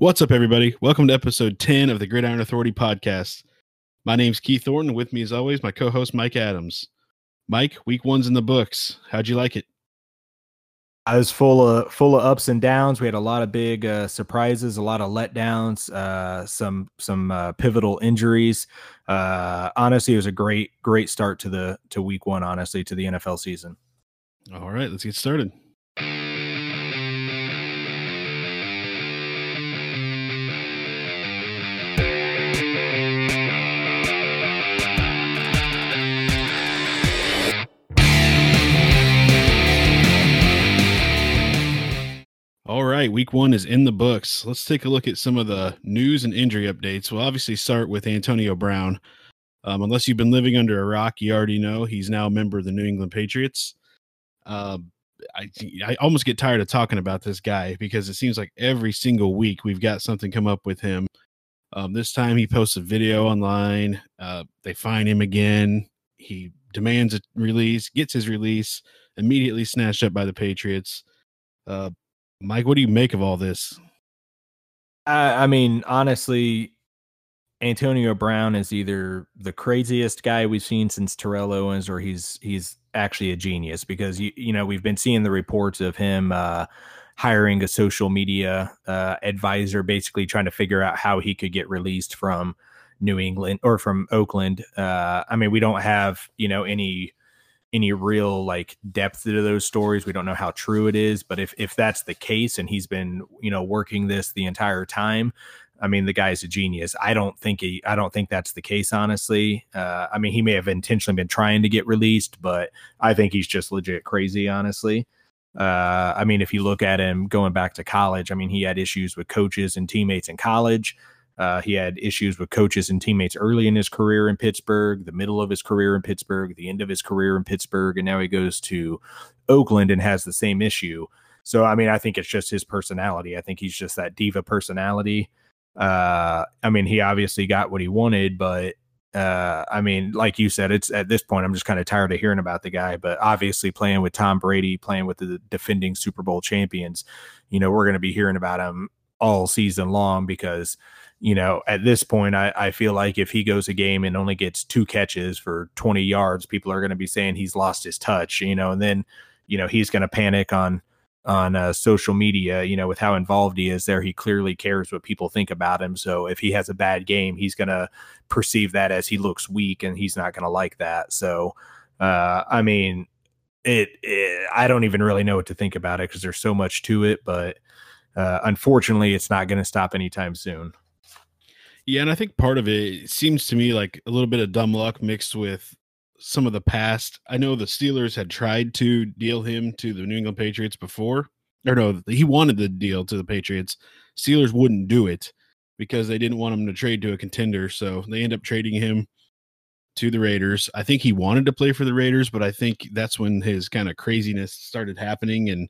What's up, everybody? Welcome to episode 10 of the Gridiron Authority podcast. My name's Keith Thornton. With me, as always, my co host, Mike Adams. Mike, week one's in the books. How'd you like it? I was full of full of ups and downs. We had a lot of big uh, surprises, a lot of letdowns, uh, some some uh, pivotal injuries. Uh, honestly, it was a great great start to the to week one. Honestly, to the NFL season. All right, let's get started. All right, week one is in the books. Let's take a look at some of the news and injury updates. We'll obviously start with Antonio Brown. Um, unless you've been living under a rock, you already know he's now a member of the New England Patriots. Uh, I I almost get tired of talking about this guy because it seems like every single week we've got something come up with him. Um, this time he posts a video online. Uh, they find him again. He demands a release, gets his release, immediately snatched up by the Patriots. Uh, Mike, what do you make of all this? I, I mean, honestly, Antonio Brown is either the craziest guy we've seen since Terrell Owens, or he's he's actually a genius because you you know we've been seeing the reports of him uh, hiring a social media uh, advisor, basically trying to figure out how he could get released from New England or from Oakland. Uh, I mean, we don't have you know any any real like depth to those stories. We don't know how true it is, but if if that's the case and he's been, you know, working this the entire time, I mean, the guy's a genius. I don't think he I don't think that's the case honestly. Uh, I mean, he may have intentionally been trying to get released, but I think he's just legit crazy honestly. Uh, I mean, if you look at him going back to college, I mean, he had issues with coaches and teammates in college. Uh, he had issues with coaches and teammates early in his career in Pittsburgh, the middle of his career in Pittsburgh, the end of his career in Pittsburgh, and now he goes to Oakland and has the same issue. So, I mean, I think it's just his personality. I think he's just that diva personality. Uh, I mean, he obviously got what he wanted, but uh, I mean, like you said, it's at this point, I'm just kind of tired of hearing about the guy. But obviously, playing with Tom Brady, playing with the defending Super Bowl champions, you know, we're going to be hearing about him all season long because you know, at this point, I, I feel like if he goes a game and only gets two catches for 20 yards, people are going to be saying he's lost his touch, you know, and then, you know, he's going to panic on on uh, social media, you know, with how involved he is there. He clearly cares what people think about him. So if he has a bad game, he's going to perceive that as he looks weak and he's not going to like that. So, uh, I mean, it, it, I don't even really know what to think about it because there's so much to it, but uh, unfortunately, it's not going to stop anytime soon. Yeah, and I think part of it, seems to me like a little bit of dumb luck mixed with some of the past. I know the Steelers had tried to deal him to the New England Patriots before. Or no, he wanted the deal to the Patriots. Steelers wouldn't do it because they didn't want him to trade to a contender. So they end up trading him to the Raiders. I think he wanted to play for the Raiders, but I think that's when his kind of craziness started happening and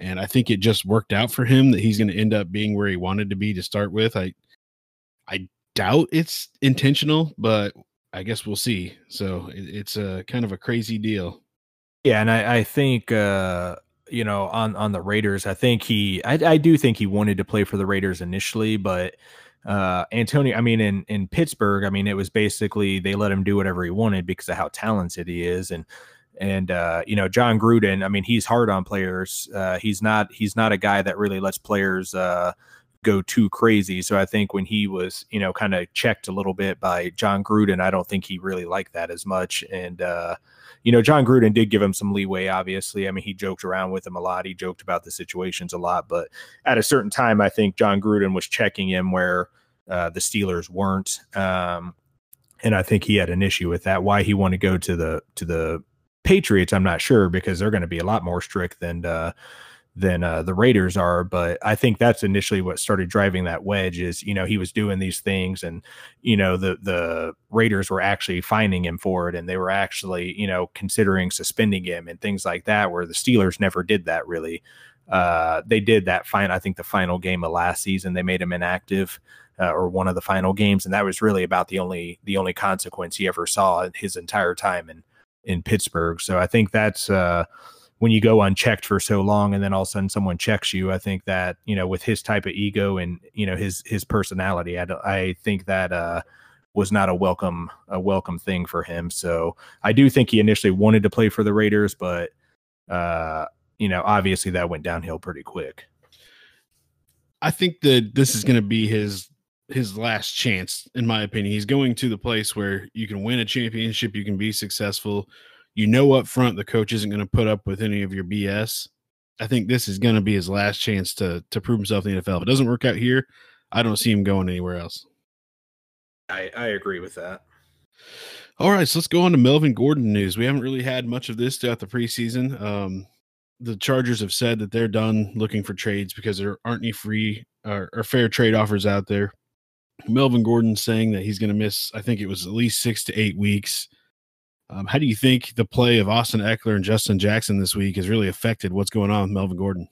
and I think it just worked out for him that he's going to end up being where he wanted to be to start with. I I doubt it's intentional, but I guess we'll see. So it, it's a kind of a crazy deal. Yeah, and I, I think uh, you know on on the Raiders, I think he, I, I do think he wanted to play for the Raiders initially, but uh Antonio, I mean in in Pittsburgh, I mean it was basically they let him do whatever he wanted because of how talented he is, and and uh, you know Jon Gruden, I mean he's hard on players. Uh, he's not he's not a guy that really lets players. Uh, go too crazy. So I think when he was, you know, kind of checked a little bit by Jon Gruden, I don't think he really liked that as much. And, uh, you know, Jon Gruden did give him some leeway, obviously. I mean, he joked around with him a lot. He joked about the situations a lot. But at a certain time, I think Jon Gruden was checking him where uh, the Steelers weren't. Um, and I think he had an issue with that. Why he wanted to go to the to the Patriots, I'm not sure because they're going to be a lot more strict than uh, than uh, the Raiders are. But I think that's initially what started driving that wedge. Is you know he was doing these things, and you know the the Raiders were actually finding him for it, and they were actually you know considering suspending him and things like that. Where the Steelers never did that really. Uh, they did that fine. I think the final game of last season they made him inactive. Uh, or one of the final games, and that was really about the only the only consequence he ever saw in his entire time in in Pittsburgh. So I think that's uh, when you go unchecked for so long and then all of a sudden someone checks you, I think that you know with his type of ego and you know his his personality, I, I think that uh, was not a welcome a welcome thing for him. So I do think he initially wanted to play for the Raiders, but uh, you know obviously that went downhill pretty quick. I think that this is going to be his his last chance, in my opinion. He's going to the place where you can win a championship, you can be successful. You know up front the coach isn't going to put up with any of your BS. I think this is going to be his last chance to to prove himself in the NFL. If it doesn't work out here, I don't see him going anywhere else. I, I agree with that. All right, so let's go on to Melvin Gordon news. We haven't really had much of this throughout the preseason. Um, the Chargers have said that they're done looking for trades because there aren't any free or, or fair trade offers out there. Melvin Gordon saying that he's going to miss, I think it was at least six to eight weeks. Um, how do you think the play of Austin Ekeler and Justin Jackson this week has really affected what's going on with Melvin Gordon?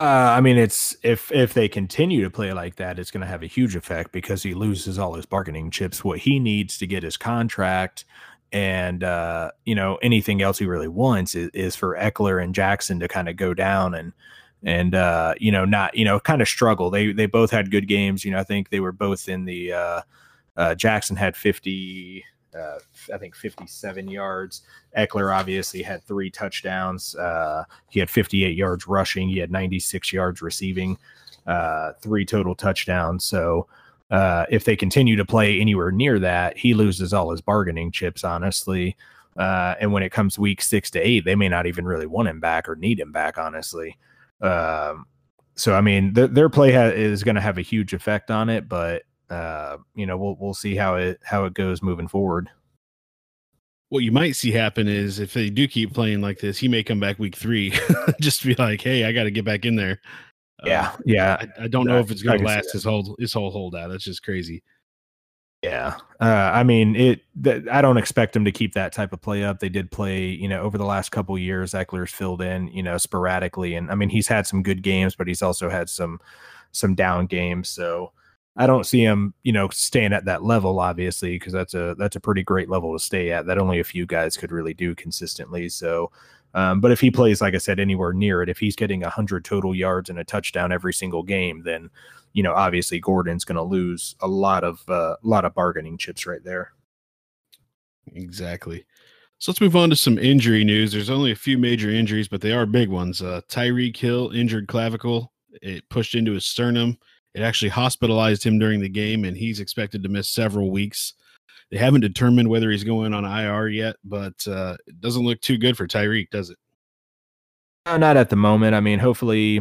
Uh, I mean, it's if if they continue to play like that, it's going to have a huge effect because he loses all his bargaining chips. What he needs to get his contract and uh, you know anything else he really wants is, is for Ekeler and Jackson to kind of go down and and uh, you know not you know kind of struggle. They they both had good games. You know, I think they were both in the uh, uh, Jackson had fifty. Uh, I think 57 yards. Ekeler obviously had three touchdowns. Uh, he had 58 yards rushing. He had 96 yards receiving, uh, three total touchdowns. So uh, if they continue to play anywhere near that, he loses all his bargaining chips, honestly. Uh, and when it comes week six to eight, they may not even really want him back or need him back, honestly. Um, so I mean, th- their play ha- is going to have a huge effect on it, but uh, you know, we'll we'll see how it how it goes moving forward. What you might see happen is if they do keep playing like this, he may come back week three, just be like, "Hey, I got to get back in there." Yeah, uh, yeah. I, I, don't know if it's going to last his whole his whole holdout. That's just crazy. Yeah, uh, I mean it. Th- I don't expect them to keep that type of play up. They did play, you know, over the last couple years. Ekeler's filled in, you know, sporadically, and I mean he's had some good games, but he's also had some some down games. So I don't see him, you know, staying at that level, obviously, because that's a that's a pretty great level to stay at. That only a few guys could really do consistently. So, um, but if he plays, like I said, anywhere near it, if he's getting hundred total yards and a touchdown every single game, then you know, obviously Gordon's going to lose a lot of a uh, lot of bargaining chips right there. Exactly. So let's move on to some injury news. There's only a few major injuries, but they are big ones. Uh, Tyreek Hill injured clavicle. It pushed into his sternum. It actually hospitalized him during the game, and he's expected to miss several weeks. They haven't determined whether he's going on IR yet, but uh, it doesn't look too good for Tyreek, does it? Uh, not at the moment. I mean, hopefully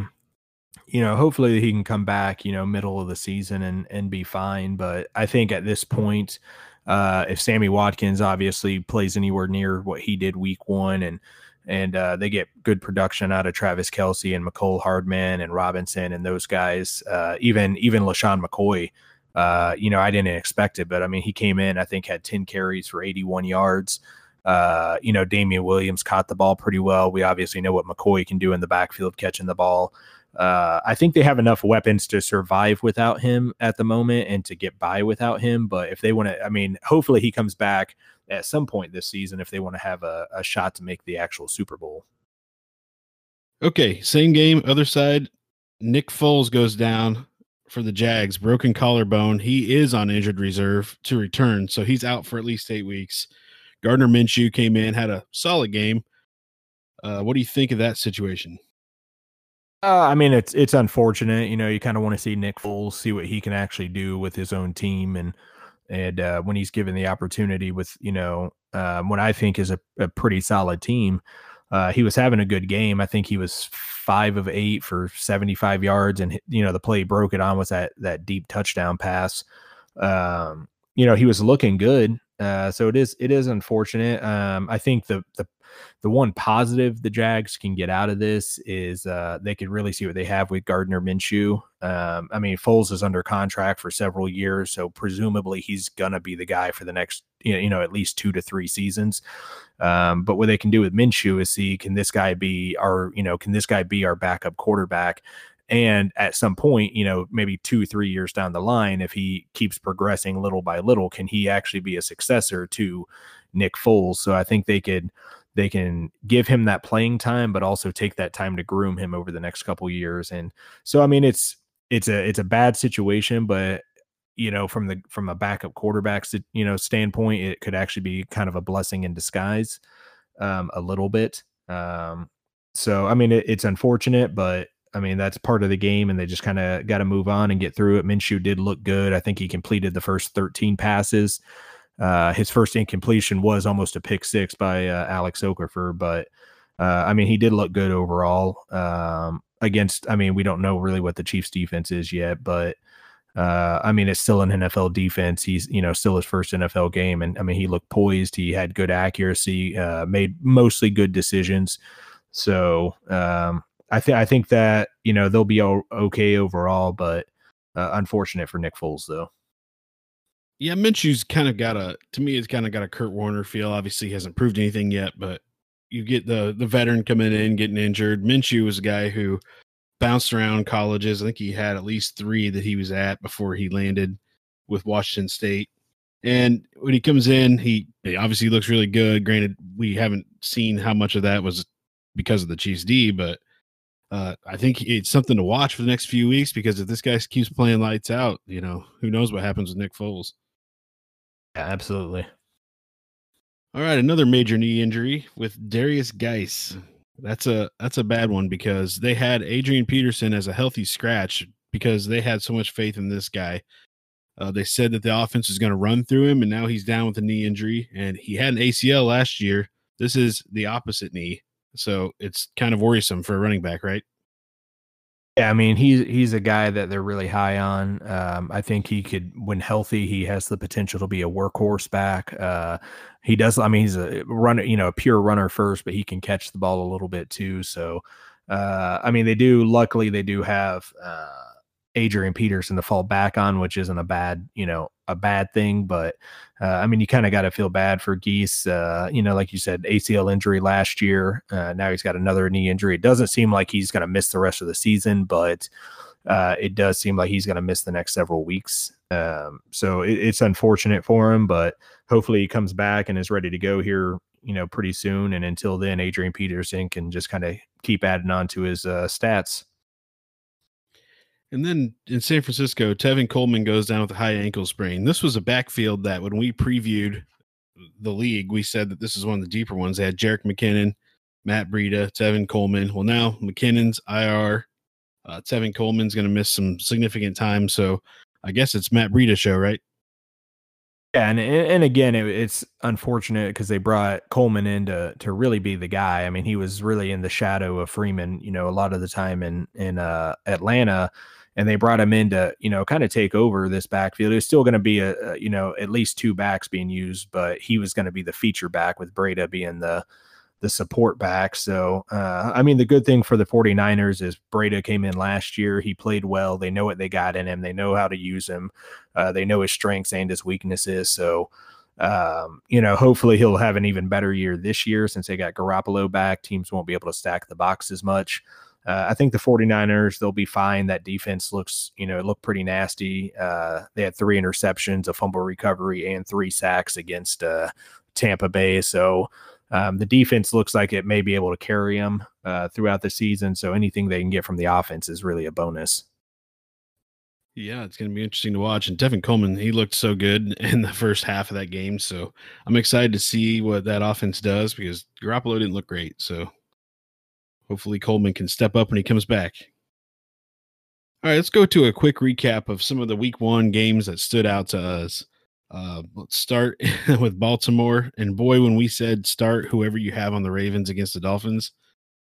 you know, hopefully he can come back, you know, middle of the season and and be fine. But I think at this point, uh, if Sammy Watkins obviously plays anywhere near what he did week one, and and uh, they get good production out of Travis Kelce and Mecole Hardman and Robinson and those guys, uh, even even LeSean McCoy. Uh, you know, I didn't expect it, but I mean, he came in, I think, had 10 carries for 81 yards. Uh, you know, Damien Williams caught the ball pretty well. We obviously know what McCoy can do in the backfield catching the ball. Uh, I think they have enough weapons to survive without him at the moment and to get by without him. But if they want to, I mean, hopefully he comes back at some point this season if they want to have a, a shot to make the actual Super Bowl. Okay, same game, other side. Nick Foles goes down for the Jags, broken collarbone. He is on injured reserve to return, so he's out for at least eight weeks. Gardner Minshew came in, had a solid game. Uh, what do you think of that situation? Uh, I mean, it's it's unfortunate. You know, you kind of want to see Nick Foles see what he can actually do with his own team, and and uh, when he's given the opportunity with you know um, what I think is a, a pretty solid team. Uh, he was having a good game. I think he was five of eight for 75 yards, and you know the play broke it on was that that deep touchdown pass. Um, you know he was looking good. Uh, so it is it is unfortunate. Um, I think the the the one positive the Jags can get out of this is uh, they can really see what they have with Gardner Minshew. Um, I mean, Foles is under contract for several years, so presumably he's gonna be the guy for the next you know at least two to three seasons. Um, but what they can do with Minshew is see can this guy be our you know can this guy be our backup quarterback? And at some point, you know, maybe two, three years down the line, if he keeps progressing little by little, can he actually be a successor to Nick Foles? So I think they could they can give him that playing time, but also take that time to groom him over the next couple years. And so, I mean, it's it's a it's a bad situation, but you know, from the from a backup quarterback, you know, standpoint, it could actually be kind of a blessing in disguise, um, a little bit. Um, so, I mean, it, it's unfortunate, but I mean, that's part of the game, and they just kind of got to move on and get through it. Minshew did look good. I think he completed the first 13 passes. Uh, his first incompletion was almost a pick six by uh, Alex Okafor, but uh, I mean, he did look good overall. Um, against, I mean, we don't know really what the Chiefs defense is yet, but uh, I mean, it's still an NFL defense. He's, you know, still his first NFL game. And I mean, he looked poised. He had good accuracy, uh, made mostly good decisions. So um, I think I think that you know they'll be all okay overall, but uh, unfortunate for Nick Foles though. Yeah, Minshew's kind of got a to me, it's kind of got a Kurt Warner feel. Obviously, he hasn't proved anything yet, but you get the the veteran coming in, getting injured. Minshew was a guy who bounced around colleges. I think he had at least three that he was at before he landed with Washington State. And when he comes in, he, he obviously looks really good. Granted, we haven't seen how much of that was because of the Chiefs D, but uh, I think it's something to watch for the next few weeks because if this guy keeps playing lights out, you know, who knows what happens with Nick Foles. Yeah, absolutely. All right, another major knee injury with Darius Guice. That's a that's a bad one because they had Adrian Peterson as a healthy scratch because they had so much faith in this guy. Uh, they said that the offense is going to run through him, and now he's down with a knee injury. And he had an ACL last year. This is the opposite knee. So it's kind of worrisome for a running back, right? Yeah, I mean he's he's a guy that they're really high on. Um, I think he could, when healthy, he has the potential to be a workhorse back. Uh, he does. I mean, he's a runner, you know, a pure runner first, but he can catch the ball a little bit too. So, uh, I mean, they do. Luckily, they do have uh, Adrian Peterson to fall back on, which isn't a bad, you know, a bad thing. But uh, I mean, you kind of got to feel bad for Guice. Uh, you know, like you said, ACL injury last year. Uh, now he's got another knee injury. It doesn't seem like he's going to miss the rest of the season, but uh, it does seem like he's going to miss the next several weeks. Um, so it, it's unfortunate for him, but hopefully he comes back and is ready to go here. You know, pretty soon. And until then, Adrian Peterson can just kind of keep adding on to his uh, stats. And then in San Francisco, Tevin Coleman goes down with a high ankle sprain. This was a backfield that when we previewed the league, we said that this is one of the deeper ones. They had Jerick McKinnon, Matt Breida, Tevin Coleman. Well, now McKinnon's IR. Uh, Tevin Coleman's going to miss some significant time. So I guess it's Matt Breida show, right? Yeah, and and again, it, it's unfortunate because they brought Coleman in to to really be the guy. I mean, he was really in the shadow of Freeman, you know, a lot of the time in in uh, Atlanta and they brought him in to you know kind of take over this backfield. It's still going to be a, a, you know at least two backs being used, but he was going to be the feature back with Breida being the the support back. So uh, I mean the good thing for the 49ers is Breida came in last year. He played well. They know what they got in him. They know how to use him. Uh, they know his strengths and his weaknesses. So um, you know, hopefully he'll have an even better year this year since they got Garoppolo back. Teams won't be able to stack the box as much. Uh, I think the 49ers, they'll be fine. That defense looks, you know, it looked pretty nasty. Uh, they had three interceptions, a fumble recovery, and three sacks against uh, Tampa Bay. So um, the defense looks like it may be able to carry them uh, throughout the season. So anything they can get from the offense is really a bonus. Yeah, it's going to be interesting to watch. And Tevin Coleman, he looked so good in the first half of that game. So I'm excited to see what that offense does because Garoppolo didn't look great. So hopefully Coleman can step up when he comes back. All right, let's go to a quick recap of some of the week one games that stood out to us. Uh, let's start with Baltimore. And boy, when we said start whoever you have on the Ravens against the Dolphins,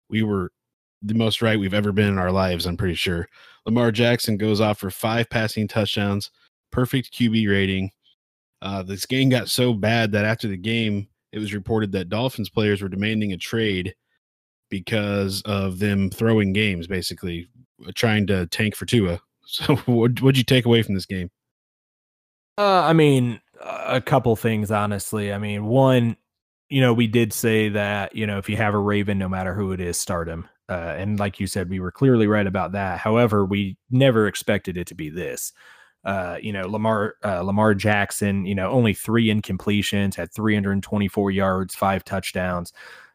we were the most right we've ever been in our lives, I'm pretty sure. Lamar Jackson goes off for five passing touchdowns, perfect QB rating. Uh, this game got so bad that after the game, it was reported that Dolphins players were demanding a trade because of them throwing games, basically uh, trying to tank for Tua. So, what would you take away from this game? Uh, I mean, a couple things, honestly. I mean, one, you know, we did say that you know if you have a Raven, no matter who it is, start him. Uh, and like you said, we were clearly right about that. However, we never expected it to be this. Uh, you know, Lamar uh, Lamar Jackson, you know, only three incompletions, had 324 yards, five touchdowns.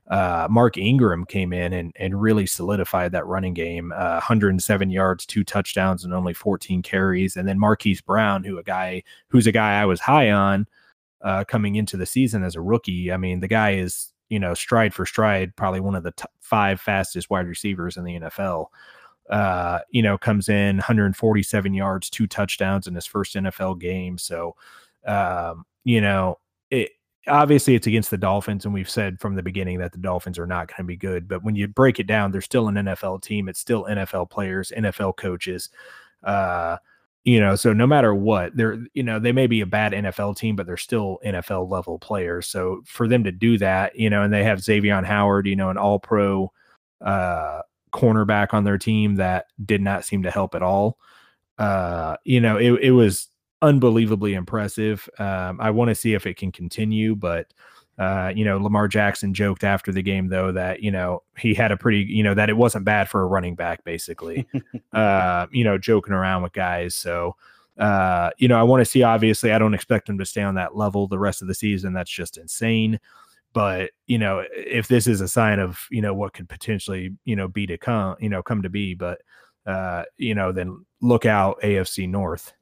Uh, Mark Ingram came in and, and really solidified that running game. Uh, 107 yards, two touchdowns, and only 14 carries. And then Marquise Brown, who a guy who's a guy I was high on uh, coming into the season as a rookie. I mean, the guy is you know stride for stride probably one of the top five fastest wide receivers in the NFL. Uh, you know, comes in 147 yards, two touchdowns in his first NFL game. So, um, you know, it obviously it's against the Dolphins, and we've said from the beginning that the Dolphins are not going to be good. But when you break it down, they're still an NFL team. It's still NFL players, NFL coaches. Uh, you know, so no matter what, they're you know they may be a bad NFL team, but they're still NFL level players. So for them to do that, you know, and they have Xavier Howard, you know, an All Pro uh, cornerback on their team that did not seem to help at all. Uh, you know, it it was unbelievably impressive. Um, I want to see if it can continue, but uh, you know, Lamar Jackson joked after the game though that you know he had a pretty you know that it wasn't bad for a running back basically. uh, you know, joking around with guys. So uh, you know, I want to see. Obviously, I don't expect him to stay on that level the rest of the season. That's just insane. But you know, if this is a sign of you know what could potentially you know be to come, you know, come to be, but uh, you know, then look out AFC North.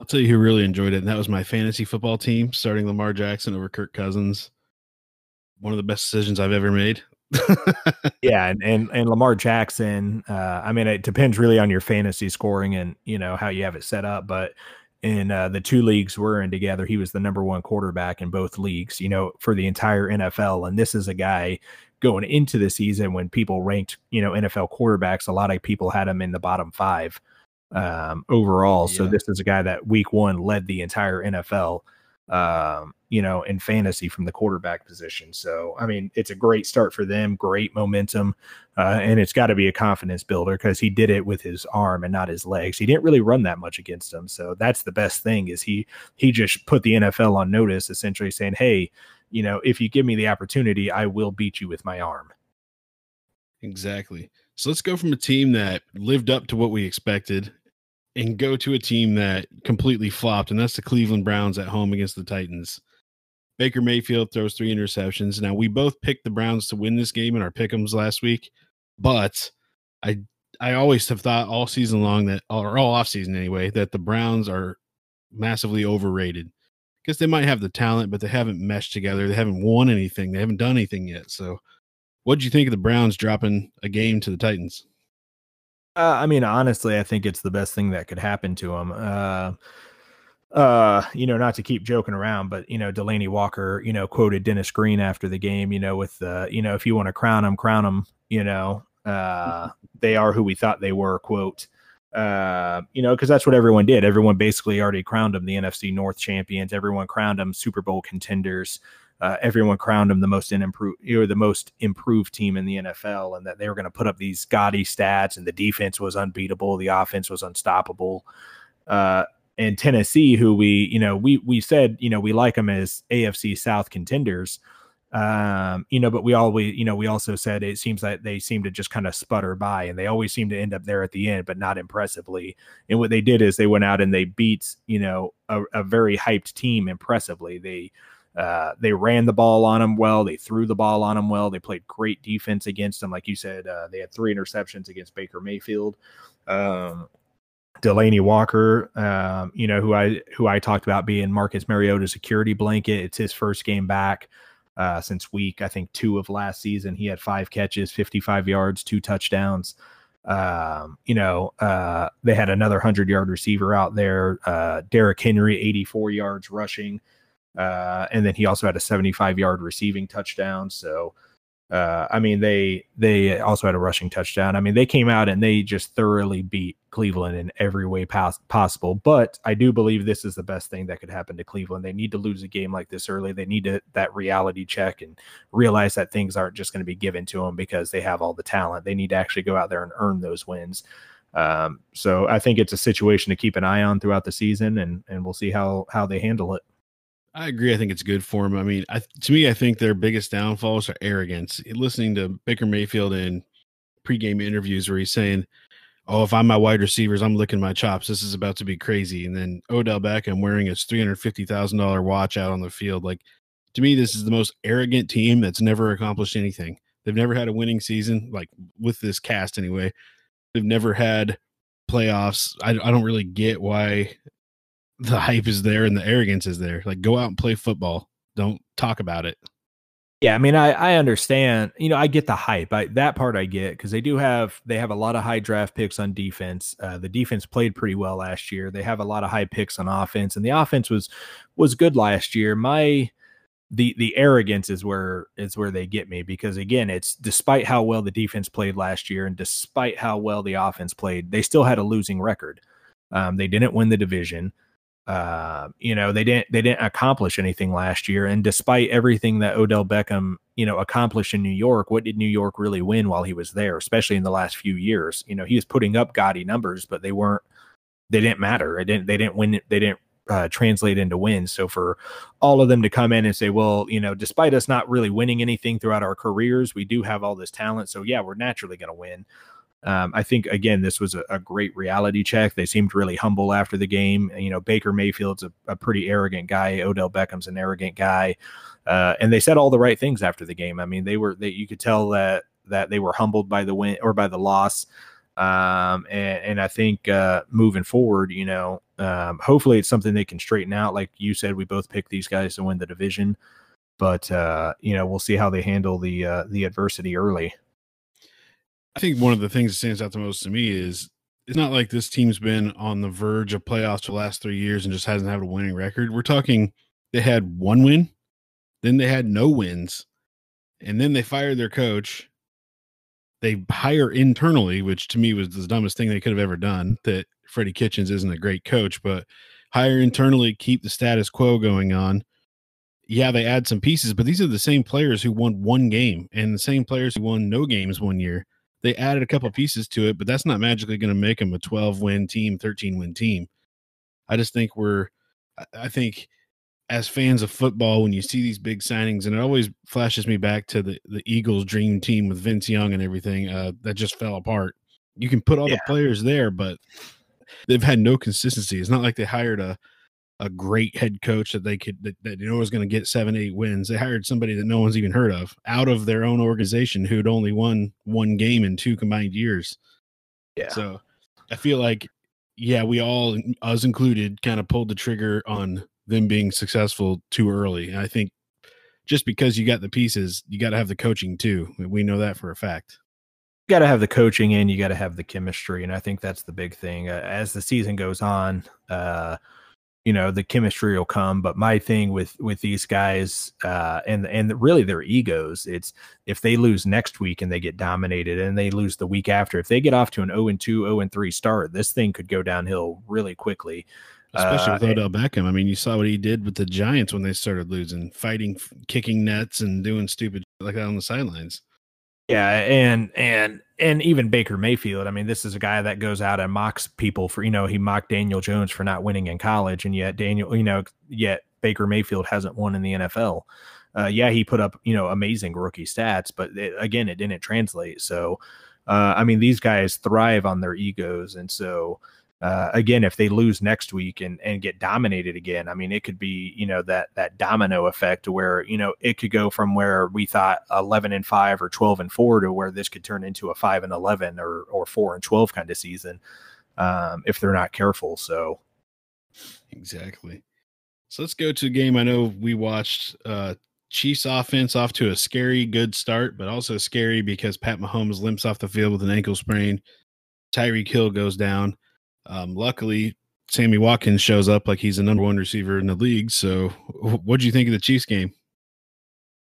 I'll tell you who really enjoyed it, and that was my fantasy football team, starting Lamar Jackson over Kirk Cousins. One of the best decisions I've ever made. yeah, and, and and Lamar Jackson. Uh, I mean, it depends really on your fantasy scoring and you know how you have it set up. But in uh, the two leagues we're in together, he was the number one quarterback in both leagues. You know, for the entire NFL. And this is a guy going into the season when people ranked you know NFL quarterbacks. A lot of people had him in the bottom five um, overall. Yeah. So this is a guy that week one led the entire NFL, um, you know, in fantasy from the quarterback position. So I mean, it's a great start for them, great momentum, uh, and it's got to be a confidence builder because he did it with his arm and not his legs. He didn't really run that much against them, so that's the best thing. Is he he just put the NFL on notice, essentially saying, "Hey, you know, if you give me the opportunity, I will beat you with my arm." Exactly. So let's go from a team that lived up to what we expected and go to a team that completely flopped, and that's the Cleveland Browns at home against the Titans. Baker Mayfield throws three interceptions. Now we both picked the Browns to win this game in our pickums last week, but I I always have thought all season long that or all off season anyway that the Browns are massively overrated because they might have the talent, but they haven't meshed together. They haven't won anything. They haven't done anything yet. So, what do you think of the Browns dropping a game to the Titans? Uh, I mean, honestly, I think it's the best thing that could happen to them. Uh, uh, you know, not to keep joking around, but you know, Delanie Walker, you know, quoted Dennis Green after the game, you know, with uh, you know, if you want to crown them, crown them, you know, uh, they are who we thought they were, quote. Uh, you know, because that's what everyone did. Everyone basically already crowned them the NFC North champions. Everyone crowned them Super Bowl contenders uh, everyone crowned him the most improved, know, the most improved team in the NFL, and that they were going to put up these gaudy stats, and the defense was unbeatable, the offense was unstoppable. Uh, and Tennessee, who we, you know, we we said, you know, we like them as AFC South contenders, um, you know, but we always, you know, we also said it seems like they seem to just kind of sputter by, and they always seem to end up there at the end, but not impressively. And what they did is they went out and they beat, you know, a, a very hyped team impressively. They uh, they ran the ball on him well. They threw the ball on him well. They played great defense against him. Like you said, uh, they had three interceptions against Baker Mayfield. Um, Delanie Walker, um, you know, who I who I talked about being Marcus Mariota's security blanket. It's his first game back uh, since week I think two of last season. He had five catches, 55 yards, two touchdowns. Um, you know, uh, they had another hundred yard receiver out there. Uh, Derrick Henry, 84 yards rushing. Uh, and then he also had a 75 yard receiving touchdown. So, uh, I mean, they they also had a rushing touchdown. I mean, they came out and they just thoroughly beat Cleveland in every way pos- possible. But I do believe this is the best thing that could happen to Cleveland. They need to lose a game like this early. They need to, that reality check and realize that things aren't just going to be given to them because they have all the talent. They need to actually go out there and earn those wins. Um, so I think it's a situation to keep an eye on throughout the season, and and we'll see how how they handle it. I agree. I think it's good for him. I mean, I, to me, I think their biggest downfalls are arrogance. Listening to Baker Mayfield in pregame interviews where he's saying, "Oh, if I'm my wide receivers, I'm licking my chops. This is about to be crazy." And then Odell Beckham wearing his three hundred fifty thousand dollar watch out on the field, like To me, this is the most arrogant team that's never accomplished anything. They've never had a winning season, like with this cast anyway. They've never had playoffs. I, I don't really get why the hype is there and the arrogance is there. Like, go out and play football. Don't talk about it. Yeah, I mean, I I understand. You know, I get the hype. I, that part I get because they do have they have a lot of high draft picks on defense. Uh, the defense played pretty well last year. They have a lot of high picks on offense, and the offense was was good last year. My the the arrogance is where is where they get me because again, it's despite how well the defense played last year and despite how well the offense played, they still had a losing record. Um, they didn't win the division. Uh, you know, they didn't they didn't accomplish anything last year. And despite everything that Odell Beckham, you know, accomplished in New York, what did New York really win while he was there, especially in the last few years? You know, he was putting up gaudy numbers, but they weren't they didn't matter. It didn't they didn't win they didn't uh, translate into wins. So for all of them to come in and say, well, you know, despite us not really winning anything throughout our careers, we do have all this talent. So yeah, we're naturally going to win. Um, I think again, this was a, a, great reality check. They seemed really humble after the game. You know, Baker Mayfield's a, a pretty arrogant guy. Odell Beckham's an arrogant guy, uh, and they said all the right things after the game. I mean, they were they, you could tell that that they were humbled by the win or by the loss. Um, and, and I think uh, moving forward, you know, um, hopefully it's something they can straighten out. Like you said, we both picked these guys to win the division, but uh, you know, we'll see how they handle the uh, the adversity early. I think one of the things that stands out the most to me is it's not like this team's been on the verge of playoffs for the last three years and just hasn't had a winning record. We're talking they had one win, then they had no wins, and then they fired their coach. They hire internally, which to me was the dumbest thing they could have ever done. That Freddie Kitchens isn't a great coach, but hire internally, keep the status quo going on. Yeah, they add some pieces, but these are the same players who won one game and the same players who won no games one year they added a couple pieces to it, but that's not magically going to make them a 12 win team, 13 win team. I just think we're, I think as fans of football, when you see these big signings, and it always flashes me back to the, the Eagles dream team with Vince Young and everything uh, that just fell apart. You can put all yeah. the players there, but they've had no consistency. It's not like they hired a, a great head coach that they could that, that you know was going to get seven eight wins. They hired somebody that no one's even heard of out of their own organization who'd only won one game in two combined years. Yeah. So i feel like yeah we all us included kind of pulled the trigger on them being successful too early. And i think just because you got the pieces you got to have the coaching too. We know that for a fact. You got to have the coaching and you got to have the chemistry and i think that's the big thing uh, as the season goes on uh you know the chemistry will come but my thing with with these guys uh and and really their egos it's if they lose next week and they get dominated and they lose the week after if they get off to an 0 and 2 0 and 3 start this thing could go downhill really quickly especially uh, with Odell Beckham. I mean, you saw what he did with the Giants when they started losing, fighting, kicking nets, and doing stupid like that on the sidelines. Yeah, and and and even Baker Mayfield. I mean, this is a guy that goes out and mocks people for you know he mocked Daniel Jones for not winning in college, and yet Daniel, you know, yet Baker Mayfield hasn't won in the NFL. Uh, yeah, he put up you know amazing rookie stats, but it, again, it didn't translate. So, uh, I mean, these guys thrive on their egos, and so uh, again, if they lose next week and and get dominated again, I mean, it could be you know that that domino effect where you know it could go from where we thought eleven and five or twelve and four to where this could turn into a five and eleven or or four and twelve kind of season um, if they're not careful. So exactly. So let's go to a game I know we watched. Uh, Chiefs offense off to a scary good start, but also scary because Pat Mahomes limps off the field with an ankle sprain. Tyreek Hill goes down. Um, luckily, Sammy Watkins shows up like he's the number one receiver in the league. So, what do you think of the Chiefs game?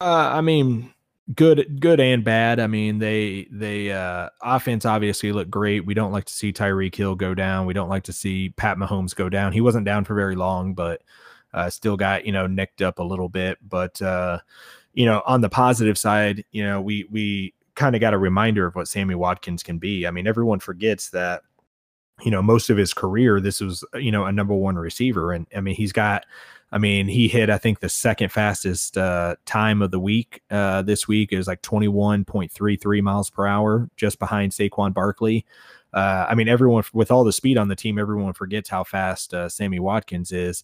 Uh, I mean, good, good and bad. I mean, they they uh, offense obviously look great. We don't like to see Tyreek Hill go down. We don't like to see Pat Mahomes go down. He wasn't down for very long, but uh, still got you know nicked up a little bit. But uh, you know, on the positive side, you know, we we kind of got a reminder of what Sammy Watkins can be. I mean, everyone forgets that you know, most of his career, this was, you know, a number one receiver. And I mean, he's got, I mean, he hit, I think, the second fastest uh, time of the week uh, this week. Was like 21.33 miles per hour, just behind Saquon Barkley. Uh, I mean, everyone, with all the speed on the team, everyone forgets how fast uh, Sammy Watkins is,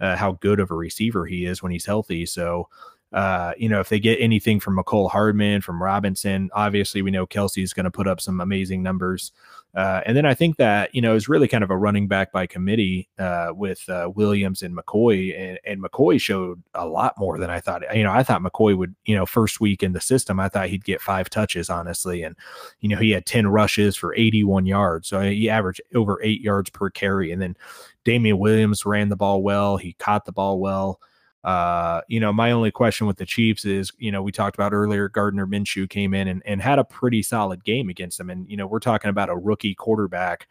uh, how good of a receiver he is when he's healthy. So, Uh, you know, if they get anything from Mecole Hardman, from Robinson, obviously we know Kelce is going to put up some amazing numbers. Uh, and then I think that, you know, is really kind of a running back by committee uh, with uh, Williams and McCoy. And, and McCoy showed a lot more than I thought. You know, I thought McCoy would, you know, first week in the system, I thought he'd get five touches, honestly. And, you know, he had 10 rushes for 81 yards. So he averaged over eight yards per carry. And then Damien Williams ran the ball well, he caught the ball well. Uh, you know, my only question with the Chiefs is, you know, we talked about earlier, Gardner Minshew came in and, and had a pretty solid game against them. And, you know, we're talking about a rookie quarterback,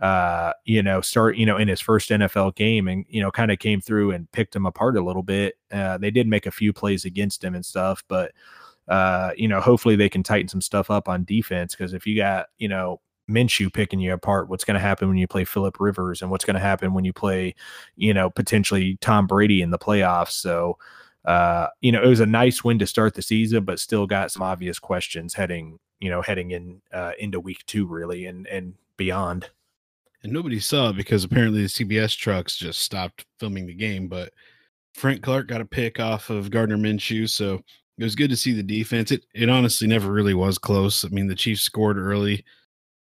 uh, you know, start, you know, in his first NFL game and, you know, kind of came through and picked him apart a little bit. Uh, they did make a few plays against him and stuff, but, uh, you know, hopefully they can tighten some stuff up on defense because if you got, you know, Minshew picking you apart. What's going to happen when you play Philip Rivers, and what's going to happen when you play, you know, potentially Tom Brady in the playoffs. So, uh, you know, it was a nice win to start the season, but still got some obvious questions heading, you know, heading in uh, into week two, really, and and beyond. And nobody saw because apparently the CBS trucks just stopped filming the game. But Frank Clark got a pick off of Gardner Minshew, so it was good to see the defense. It it honestly never really was close. I mean, the Chiefs scored early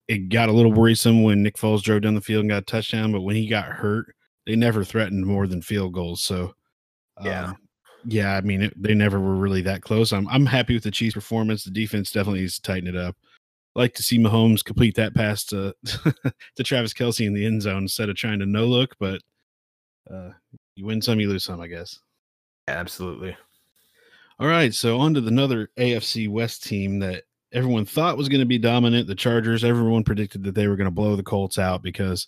it got a little worrisome when Nick Foles drove down the field and got a touchdown, but when he got hurt, they never threatened more than field goals. So, yeah, um, yeah, I mean, it, they never were really that close. I'm I'm happy with the Chiefs' performance. The defense definitely needs to tighten it up. I like to see Mahomes complete that pass to to Travis Kelce in the end zone instead of trying to no look, but uh, you win some, you lose some, I guess. Absolutely. All right, so on to another AFC West team that everyone thought was going to be dominant. The Chargers, everyone predicted that they were going to blow the Colts out because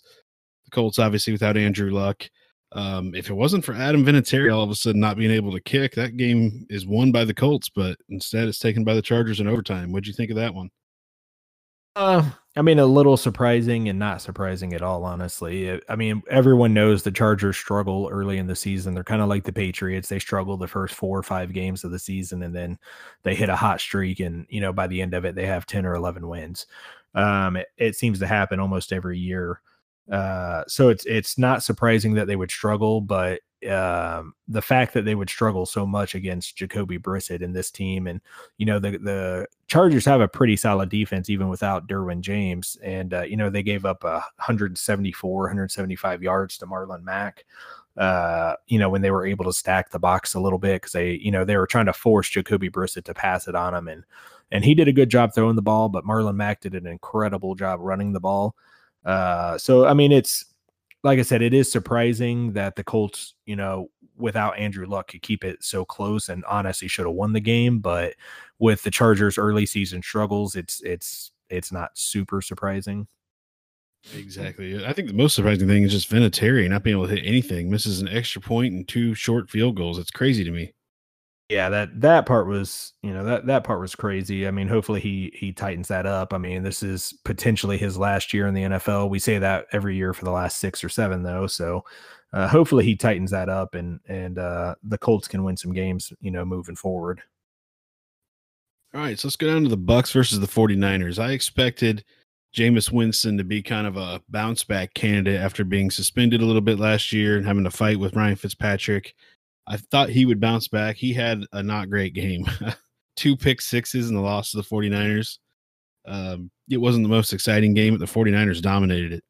the Colts, obviously, without Andrew Luck. Um, if it wasn't for Adam Vinatieri all of a sudden not being able to kick, that game is won by the Colts, but instead it's taken by the Chargers in overtime. What'd you think of that one? Uh, I mean, a little surprising and not surprising at all, honestly. I mean, everyone knows the Chargers struggle early in the season. They're kind of like the Patriots. They struggle the first four or five games of the season, and then they hit a hot streak. And, you know, by the end of it, they have 10 or 11 wins. Um, it, it seems to happen almost every year. Uh, so it's it's not surprising that they would struggle, but um, the fact that they would struggle so much against Jacoby Brissett in this team, and you know the the Chargers have a pretty solid defense even without Derwin James, and uh, you know they gave up a 174, 175 yards to Marlon Mack. Uh, you know when they were able to stack the box a little bit because they you know they were trying to force Jacoby Brissett to pass it on him, and and he did a good job throwing the ball, but Marlon Mack did an incredible job running the ball. Uh, so I mean it's like I said, it is surprising that the Colts, you know, without Andrew Luck could keep it so close and honestly should have won the game. But with the Chargers early season struggles, it's it's it's not super surprising. Exactly. I think the most surprising thing is just Vinatieri not being able to hit anything, misses an extra point and two short field goals. It's crazy to me yeah that that part was you know that that part was crazy. I mean hopefully he he tightens that up. I mean this is potentially his last year in the nfl we say that every year for the last six or seven though so uh, hopefully he tightens that up and and uh, the colts can win some games you know moving forward. All right so let's go down to the bucks versus the 49ers. I expected Jameis Winston to be kind of a bounce back candidate after being suspended a little bit last year and having to fight with Ryan Fitzpatrick. I thought he would bounce back. He had a not great game. Two pick sixes in the loss to the 49ers. Um, it wasn't the most exciting game, but the 49ers dominated it.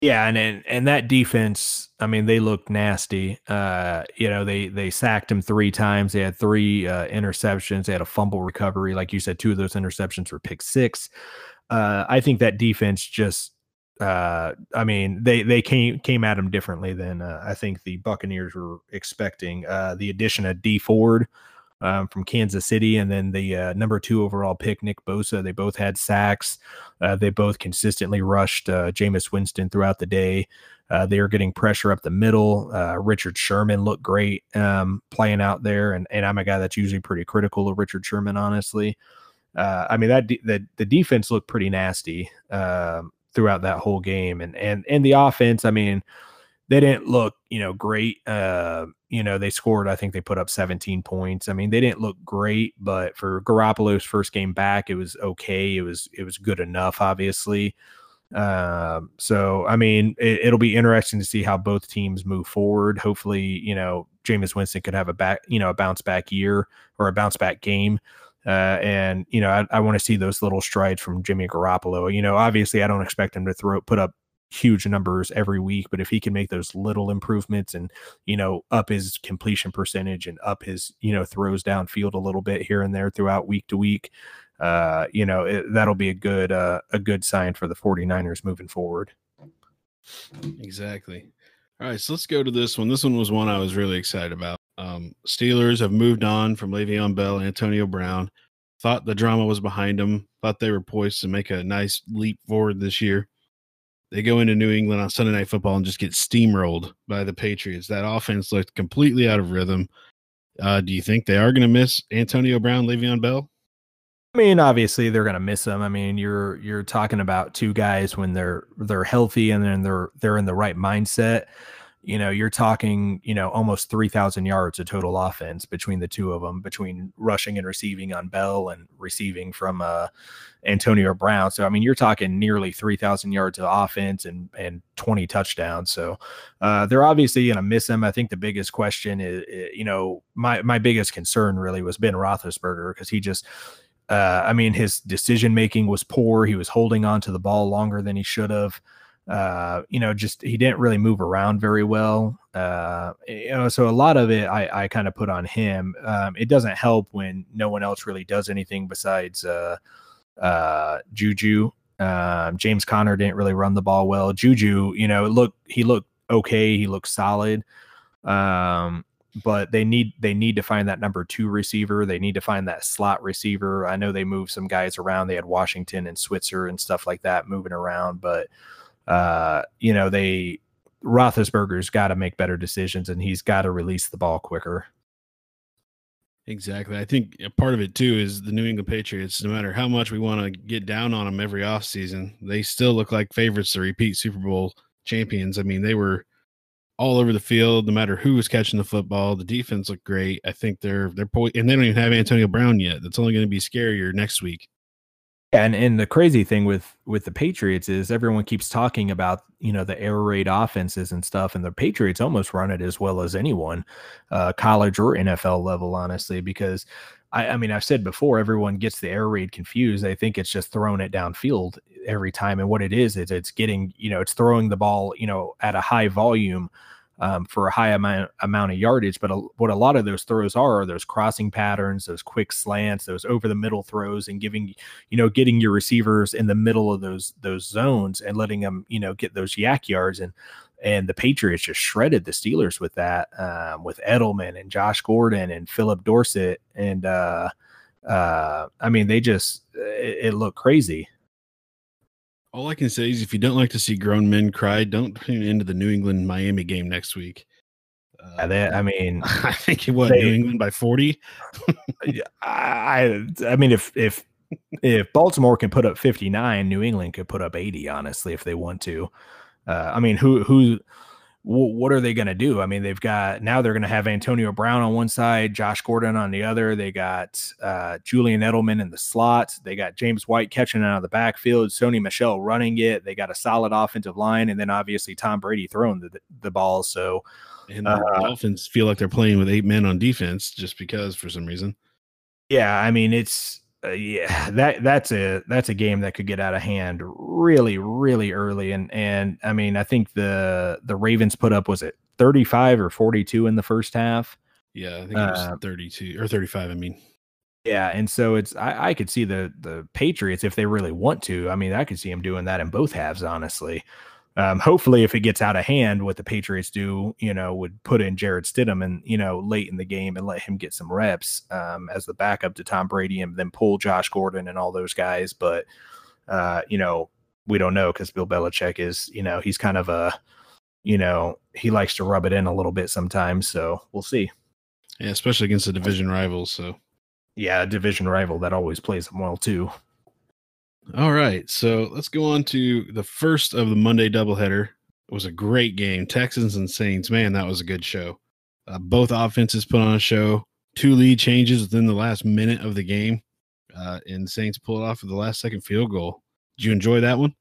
Yeah, and, and and that defense, I mean, they looked nasty. Uh, you know, they they sacked him three times. They had three uh, interceptions. They had a fumble recovery, like you said. Two of those interceptions were pick six. Uh, I think that defense just uh, I mean, they they came came at him differently than uh, I think the Buccaneers were expecting. Uh, the addition of Dee Ford um, from Kansas City, and then the uh, number two overall pick Nick Bosa. They both had sacks. Uh, they both consistently rushed uh, Jameis Winston throughout the day. Uh, they were getting pressure up the middle. Uh, Richard Sherman looked great um, playing out there, and and I'm a guy that's usually pretty critical of Richard Sherman, honestly. Uh, I mean that de- the the defense looked pretty nasty. Um, throughout that whole game. And and and the offense, I mean, they didn't look, you know, great. Uh, you know, they scored, I think they put up 17 points. I mean, they didn't look great, but for Garoppolo's first game back, it was okay. It was it was good enough, obviously. Um, so I mean, it, will be interesting to see how both teams move forward. Hopefully, you know, Jameis Winston could have a back, you know, a bounce back year or a bounce back game. Uh, and you know, I, I want to see those little strides from Jimmy Garoppolo. You know, obviously, I don't expect him to throw put up huge numbers every week, but if he can make those little improvements and you know up his completion percentage and up his you know throws downfield a little bit here and there throughout week to week, uh, you know it, that'll be a good uh, a good sign for the 49ers moving forward. Exactly. All right, so let's go to this one. This one was one I was really excited about. Um, Steelers have moved on from Le'Veon Bell, Antonio Brown. Thought the drama was behind them. Thought they were poised to make a nice leap forward this year. They go into New England on Sunday Night Football and just get steamrolled by the Patriots. That offense looked completely out of rhythm. Uh, do you think they are going to miss Antonio Brown, Le'Veon Bell? I mean, obviously they're going to miss them. I mean, you're you're talking about two guys when they're they're healthy and then they're they're in the right mindset you know, you're talking, you know, almost 3,000 yards of total offense between the two of them, between rushing and receiving on Bell and receiving from uh, Antonio Brown. So, I mean, you're talking nearly 3,000 yards of offense and, and 20 touchdowns. So, uh, they're obviously going to miss him. I think the biggest question is, you know, my, my biggest concern really was Ben Roethlisberger because he just, uh, I mean, his decision making was poor. He was holding on to the ball longer than he should have uh, you know, just he didn't really move around very well. Uh, you know, so a lot of it I, I kind of put on him. Um, it doesn't help when no one else really does anything besides uh, uh, Juju. Um, James Conner didn't really run the ball well. Juju, you know, look he looked okay. He looked solid. Um, but they need they need to find that number two receiver. They need to find that slot receiver. I know they moved some guys around. They had Washington and Switzer and stuff like that moving around, but uh, you know, they Roethlisberger's got to make better decisions and he's got to release the ball quicker. Exactly. I think a part of it too is the New England Patriots. No matter how much we want to get down on them every offseason, they still look like favorites to repeat Super Bowl champions. I mean, they were all over the field, no matter who was catching the football. The defense looked great. I think they're they're po- and they don't even have Antonio Brown yet. That's only going to be scarier next week and and the crazy thing with with the Patriots is everyone keeps talking about you know the air raid offenses and stuff, and the Patriots almost run it as well as anyone, uh, college or NFL level, honestly. Because I, I mean, I've said before, everyone gets the air raid confused. They think it's just throwing it downfield every time, and what it is is it's getting you know it's throwing the ball you know at a high volume um, for a high amount amount of yardage. But a, what a lot of those throws are are those crossing patterns, those quick slants, those over the middle throws, and giving you know getting your receivers in the middle of those those zones and letting them you know get those YAC yards and. And the Patriots just shredded the Steelers with that, um, with Edelman and Josh Gordon and Philip Dorsett, and uh, uh, I mean, they just it, it looked crazy. All I can say is if you don't like to see grown men cry, don't tune into the New England Miami game next week. Uh, they, I mean, I think it was New England by 40. I I mean if if if Baltimore can put up 59, New England could put up 80 honestly if they want to. Uh, I mean, who who what are they going to do? I mean, they've got now they're going to have Antonio Brown on one side, Josh Gordon on the other. They got uh, Julian Edelman in the slot. They got James White catching out of the backfield, Sony Michel running it. They got a solid offensive line, and then obviously Tom Brady throwing the, the ball. So, and the uh, Dolphins feel like they're playing with eight men on defense just because for some reason. Yeah, I mean it's uh, yeah, that that's a that's a game that could get out of hand really, really early. And and I mean, I think the the Ravens put up was it 35 or 42 in the first half. Yeah, I think it was uh, 32 or 35. I mean, yeah, and so it's I, I could see the the Patriots if they really want to. I mean, I could see them doing that in both halves, honestly. Um, hopefully, if it gets out of hand, what the Patriots do, you know, would put in Jarrett Stidham and you know late in the game and let him get some reps um, as the backup to Tom Brady, and then pull Josh Gordon and all those guys. But uh, you know, we don't know because Bill Belichick is, you know, he's kind of a, you know, he likes to rub it in a little bit sometimes. So we'll see. Yeah, especially against the division rival. So yeah, a division rival that always plays them well too. All right, so let's go on to the first of the Monday doubleheader. It was a great game. Texans and Saints. Man, that was a good show. Uh, both offenses put on a show. Two lead changes within the last minute of the game, uh, and Saints pulled off the last second field goal. Did you enjoy that one?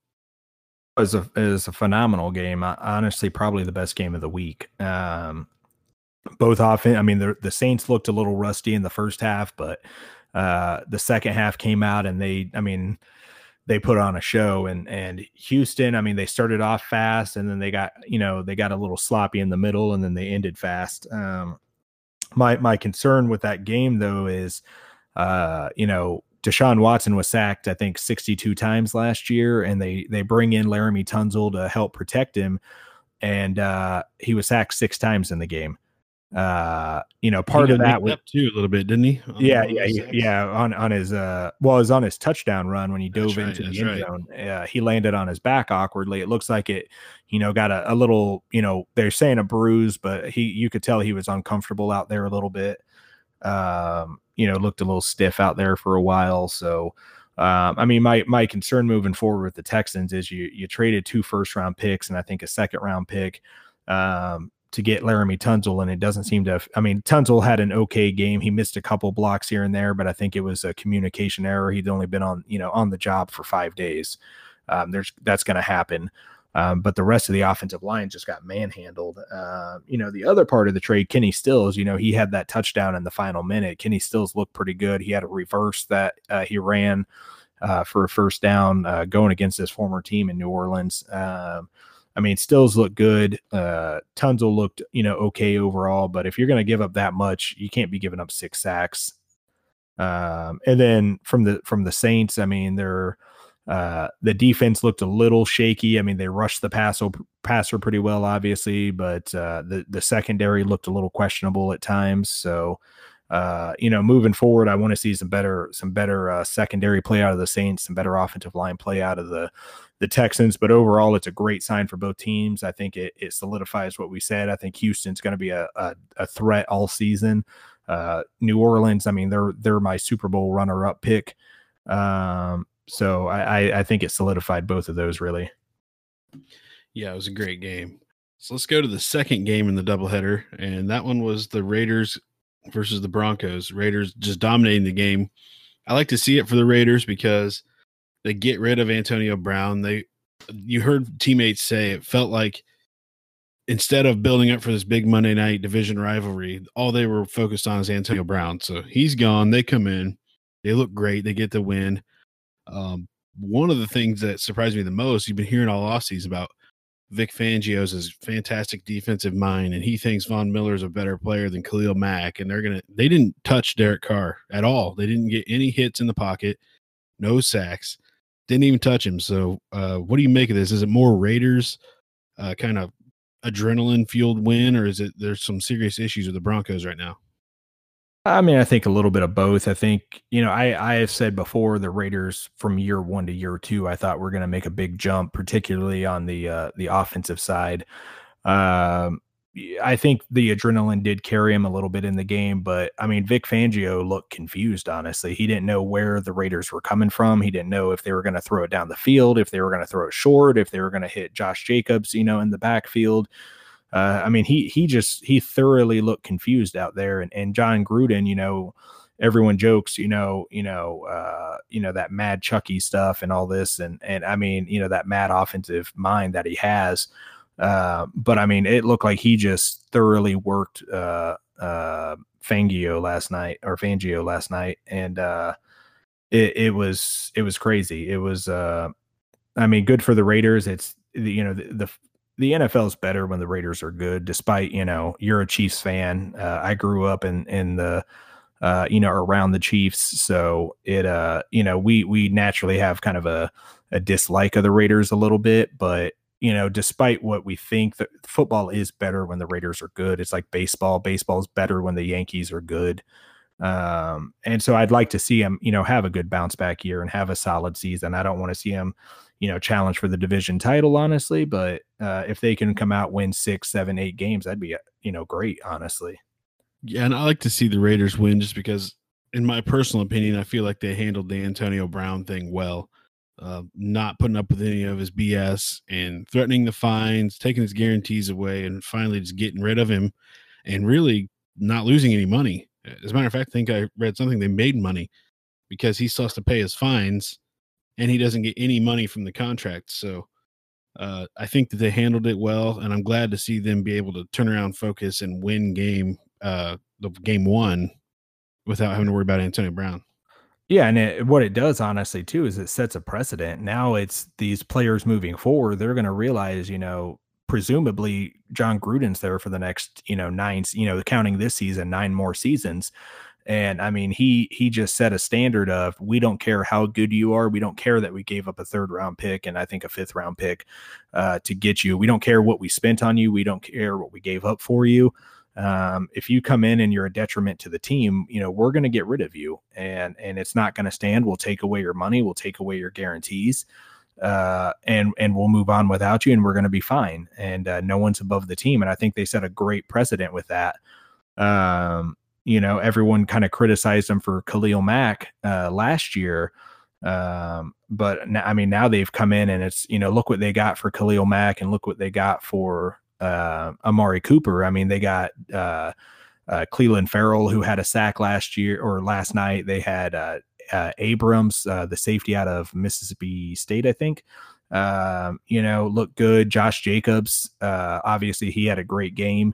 It was a it was a phenomenal game. Honestly, probably the best game of the week. Um, both often, I mean, the the Saints looked a little rusty in the first half, but uh, the second half came out and they, I mean, they put on a show. And and Houston, I mean, they started off fast and then they got you know they got a little sloppy in the middle and then they ended fast. Um, my my concern with that game though is, uh, you know, Deshaun Watson was sacked, I think, 62 times last year, and they they bring in Laremy Tunsil to help protect him, and uh, he was sacked six times in the game. Uh, you know, part of that was too a little bit, didn't he? Yeah, yeah, he, yeah. On on his uh, well, it was on his touchdown run when he dove that's into the end right. zone. Uh, he landed on his back awkwardly. It looks like it, you know, got a, a little, you know, they're saying a bruise, but he, you could tell he was uncomfortable out there a little bit. Um, you know, looked a little stiff out there for a while. So, um, I mean, my my concern moving forward with the Texans is you you traded two first round picks and I think a second round pick um, to get Laremy Tunsil, and it doesn't seem to. Have, I mean, Tunsil had an okay game. He missed a couple blocks here and there, but I think it was a communication error. He'd only been on you know on the job for five days. Um, there's that's going to happen. Um, but the rest of the offensive line just got manhandled. Uh, you know, the other part of the trade, Kenny Stills, you know, he had that touchdown in the final minute. Kenny Stills looked pretty good. He had a reverse that uh, he ran uh, for a first down uh, going against his former team in New Orleans. Um, I mean, Stills looked good. Uh, Tunsil looked, you know, okay overall. But if you're going to give up that much, you can't be giving up six sacks. Um, and then from the from the Saints, I mean, they're – uh, the defense looked a little shaky. I mean, they rushed the pass passer pretty well, obviously, but uh, the the secondary looked a little questionable at times. So, uh, you know, moving forward, I want to see some better some better uh, secondary play out of the Saints, some better offensive line play out of the the Texans. But overall, it's a great sign for both teams. I think it, it solidifies what we said. I think Houston's going to be a, a, a threat all season. Uh, New Orleans, I mean, they're they're my Super Bowl runner up pick. Um, so I, I think it solidified both of those really. Yeah, it was a great game. So let's go to the second game in the doubleheader, and that one was the Raiders versus the Broncos. Raiders just dominating the game. I like to see it for the Raiders because they get rid of Antonio Brown. They you heard teammates say it felt like instead of building up for this big Monday night division rivalry, all they were focused on is Antonio Brown. So he's gone. They come in. They look great. They get the win. Um, one of the things that surprised me the most, you've been hearing all offseason about Vic Fangio's fantastic defensive mind, and he thinks Von Miller is a better player than Khalil Mack. And they're gonna they didn't touch Derek Carr at all. They didn't get any hits in the pocket, no sacks, didn't even touch him. So, uh, what do you make of this? Is it more Raiders uh, kind of adrenaline fueled win, or is it there's some serious issues with the Broncos right now? I mean, I think a little bit of both. I think, you know, I, I have said before the Raiders from year one to year two, I thought we're going to make a big jump, particularly on the uh, the offensive side. Um, I think the adrenaline did carry him a little bit in the game, but I mean, Vic Fangio looked confused, honestly. He didn't know where the Raiders were coming from. He didn't know if they were going to throw it down the field, if they were going to throw it short, if they were going to hit Josh Jacobs, you know, in the backfield. Uh, I mean, he he just he thoroughly looked confused out there, and and Jon Gruden, you know, everyone jokes, you know, you know, uh, you know that mad Chucky stuff and all this, and and I mean, you know, that mad offensive mind that he has. Uh, but I mean, it looked like he just thoroughly worked uh, uh, Fangio last night or Fangio last night, and uh, it, it was it was crazy. It was, uh, I mean, good for the Raiders. It's you know the, the the NFL is better when the Raiders are good. Despite you know you're a Chiefs fan. Uh, I grew up in in the uh, you know around the Chiefs, so it uh you know we we naturally have kind of a a dislike of the Raiders a little bit, but you know despite what we think that football is better when the Raiders are good. It's like baseball. Baseball is better when the Yankees are good. Um, and so I'd like to see him, you know, have a good bounce back year and have a solid season. I don't want to see him, you know, challenge for the division title, honestly. But uh, if they can come out, win six, seven, eight games, that'd be, you know, great, honestly. Yeah. And I like to see the Raiders win just because, in my personal opinion, I feel like they handled the Antonio Brown thing well. Uh, not putting up with any of his BS and threatening the fines, taking his guarantees away, and finally just getting rid of him and really not losing any money. As a matter of fact, I think I read something they made money because he still has to pay his fines and he doesn't get any money from the contract. So Uh, I think that they handled it well, and I'm glad to see them be able to turn around, focus, and win game uh, the game one without having to worry about Antonio Brown. Yeah, and it, what it does, honestly, too, is it sets a precedent. Now it's these players moving forward; they're going to realize, you know, presumably Jon Gruden's there for the next, you know, nine, you know, counting this season, nine more seasons. And I mean, he he just set a standard of we don't care how good you are, we don't care that we gave up a third round pick and I think a fifth round pick uh, to get you. We don't care what we spent on you, we don't care what we gave up for you um, if you come in and you're a detriment to the team, you know, we're going to get rid of you and, and it's not going to stand. We'll take away your money. We'll take away your guarantees. Uh, and, and we'll move on without you and we're going to be fine. And, uh, no one's above the team. And I think they set a great precedent with that. Um, you know, everyone kind of criticized them for Khalil Mack, uh, last year. Um, but now, I mean, now they've come in and it's, you know, look what they got for Khalil Mack and look what they got for, uh, Amari Cooper. I mean, they got uh, uh, Clelin Ferrell, who had a sack last year or last night. They had uh, uh, Abrams, uh, the safety out of Mississippi State, I think. Um, you know, look good. Josh Jacobs, obviously, he had a great game.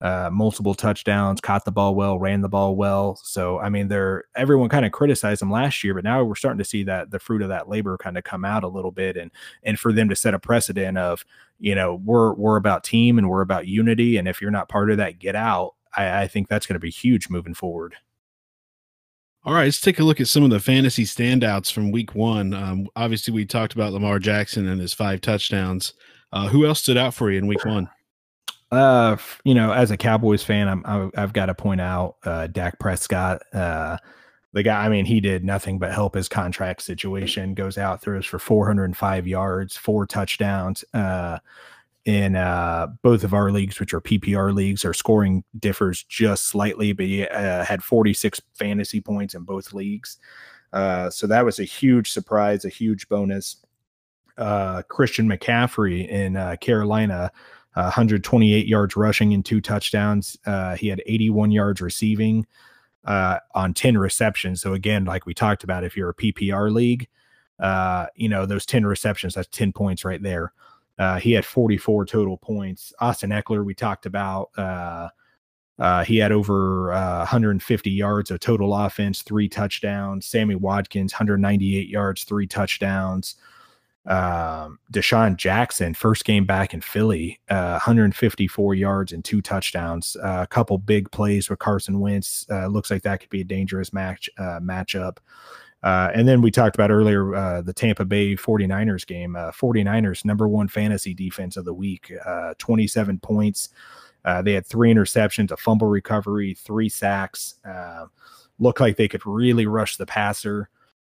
Uh, multiple touchdowns, caught the ball well, ran the ball well. So I mean, they're everyone kind of criticized them last year, but now we're starting to see that the fruit of that labor kind of come out a little bit, and and for them to set a precedent of you know we're we're about team and we're about unity, and if you're not part of that, get out. I, I think that's going to be huge moving forward. All right, let's take a look at some of the fantasy standouts from Week One. Um, obviously, we talked about Lamar Jackson and his five touchdowns. Uh, who else stood out for you in Week One? Uh, you know, as a Cowboys fan, I'm, I, have got to point out uh, Dak Prescott. Uh, the guy, I mean, he did nothing but help his contract situation. Goes out, throws for 405 yards, four touchdowns. Uh, in uh, both of our leagues, which are PPR leagues, our scoring differs just slightly, but he uh, had 46 fantasy points in both leagues. Uh, so that was a huge surprise, a huge bonus. Uh, Christian McCaffrey in uh, Carolina 128 yards rushing and two touchdowns. Uh, he had 81 yards receiving uh, on 10 receptions. So again, like we talked about, if you're a PPR league, uh, you know those 10 receptions, that's 10 points right there. Uh, he had 44 total points. Austin Ekeler, we talked about. Uh, uh, he had over 150 yards of total offense, three touchdowns. Sammy Watkins, 198 yards, three touchdowns um, DeSean Jackson, first game back in Philly, uh, 154 yards and two touchdowns. Uh, a couple big plays with Carson Wentz. Uh, looks like that could be a dangerous match uh, matchup. Uh, and then we talked about earlier uh, the Tampa Bay 49ers game. 49ers number one fantasy defense of the week, 27 points. they had three interceptions, a fumble recovery, three sacks. looked like they could really rush the passer.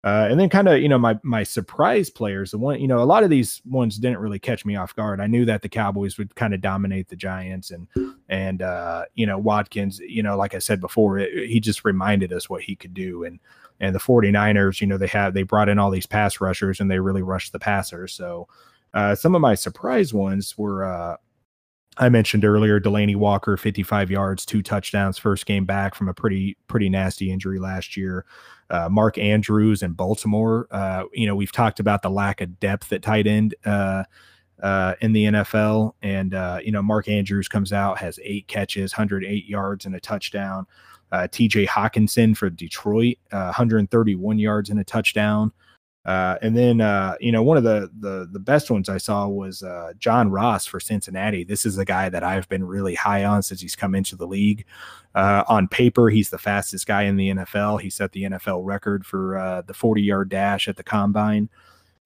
Uh, and then kind of, you know, my my surprise players, the one, you know, a lot of these ones didn't really catch me off guard. I knew that the Cowboys would kind of dominate the Giants and and uh, you know, Watkins, you know, like I said before, it, he just reminded us what he could do and and the 49ers, you know, they have they brought in all these pass rushers and they really rushed the passers. So uh, some of my surprise ones were uh, I mentioned earlier Delanie Walker, 55 yards, two touchdowns, first game back from a pretty pretty nasty injury last year. Uh, Mark Andrews in Baltimore. Uh, you know, we've talked about the lack of depth at tight end uh, uh in the NFL, and uh, you know, Mark Andrews comes out has eight catches, 108 yards, and a touchdown. Uh, T.J. Hockenson for Detroit, 131 yards and a touchdown. Uh, and then uh, you know one of the the the best ones I saw was uh, John Ross for Cincinnati. This is a guy that I've been really high on since he's come into the league. Uh, on paper, he's the fastest guy in the NFL. He set the NFL record for uh, the 40 yard dash at the combine.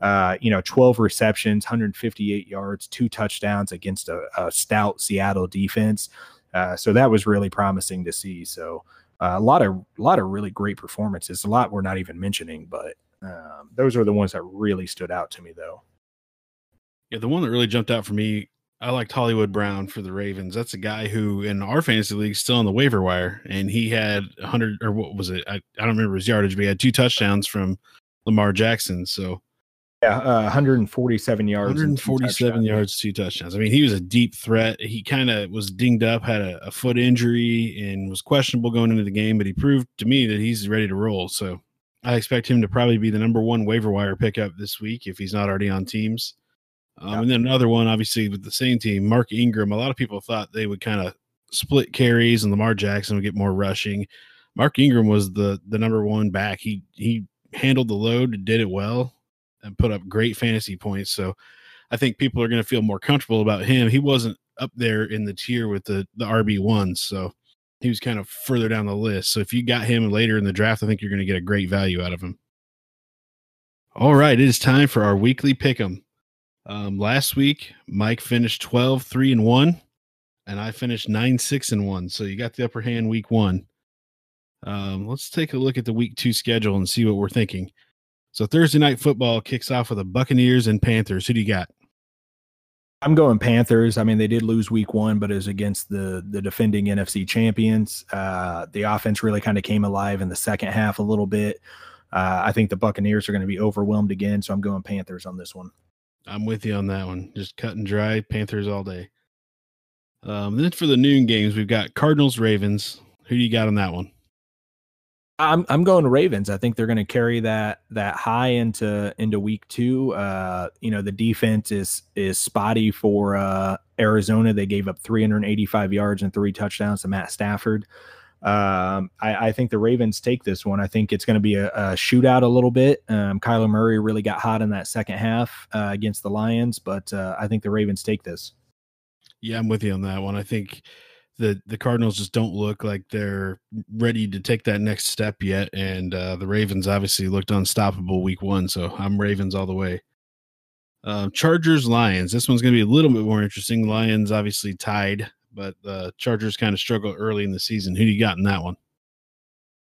Uh, you know, 12 receptions, 158 yards, two touchdowns against a, a stout Seattle defense. so that was really promising to see. So a lot of a lot of really great performances. A lot we're not even mentioning, but um, those are the ones that really stood out to me, though. Yeah, the one that really jumped out for me, I liked Hollywood Brown for the Ravens. That's a guy who in our fantasy league still on the waiver wire, and he had 100 or what was it? I, I don't remember his yardage, but he had two touchdowns from Lamar Jackson. So yeah, uh, 147 yards. 147 two yards, two touchdowns. I mean, he was a deep threat. He kind of was dinged up, had a, a, foot injury, and was questionable going into the game, but he proved to me that he's ready to roll. So I expect him to probably be the number one waiver wire pickup this week if he's not already on teams. Um, yeah. And then another one, obviously, with the same team, Mark Ingram. A lot of people thought they would kind of split carries and Lamar Jackson would get more rushing. Mark Ingram was the the number one back. He he handled the load, did it well, and put up great fantasy points. So I think people are going to feel more comfortable about him. He wasn't up there in the tier with the the RB ones, so he was kind of further down the list. So if you got him later in the draft, I think you're going to get a great value out of him. All right, it is time for our weekly pick 'em. Um, last week, Mike finished 12, 3 and 1, and I finished 9, 6 and 1. So you got the upper hand week one. Um, let's take a look at the week two schedule and see what we're thinking. So Thursday night football kicks off with the Buccaneers and Panthers. Who do you got? I'm going Panthers. I mean, they did lose week one, but it was against the the defending NFC champions. Uh, the offense really kind of came alive in the second half a little bit. Uh, I think the Buccaneers are going to be overwhelmed again, so I'm going Panthers on this one. I'm with you on that one. Just cut and dry Panthers all day. Um, then for the noon games, we've got Cardinals Ravens. Who do you got on that one? I'm I'm going to Ravens. I think they're going to carry that that high into into week two. Uh, you know, the defense is is spotty for uh, Arizona. They gave up 385 yards and three touchdowns to Matt Stafford. Um, I, I, think the Ravens take this one. I think it's going to be a, a, shootout a little bit. Um, Kyler Murray really got hot in that second half uh, against the Lions, but uh, I think the Ravens take this. Yeah, I'm with you on that one. I think the the Cardinals just don't look like they're ready to take that next step yet, and uh, the Ravens obviously looked unstoppable week one. So I'm Ravens all the way. Uh, Chargers Lions. This one's going to be a little bit more interesting. Lions obviously tied, but the Chargers kind of struggled early in the season. Who do you got in that one?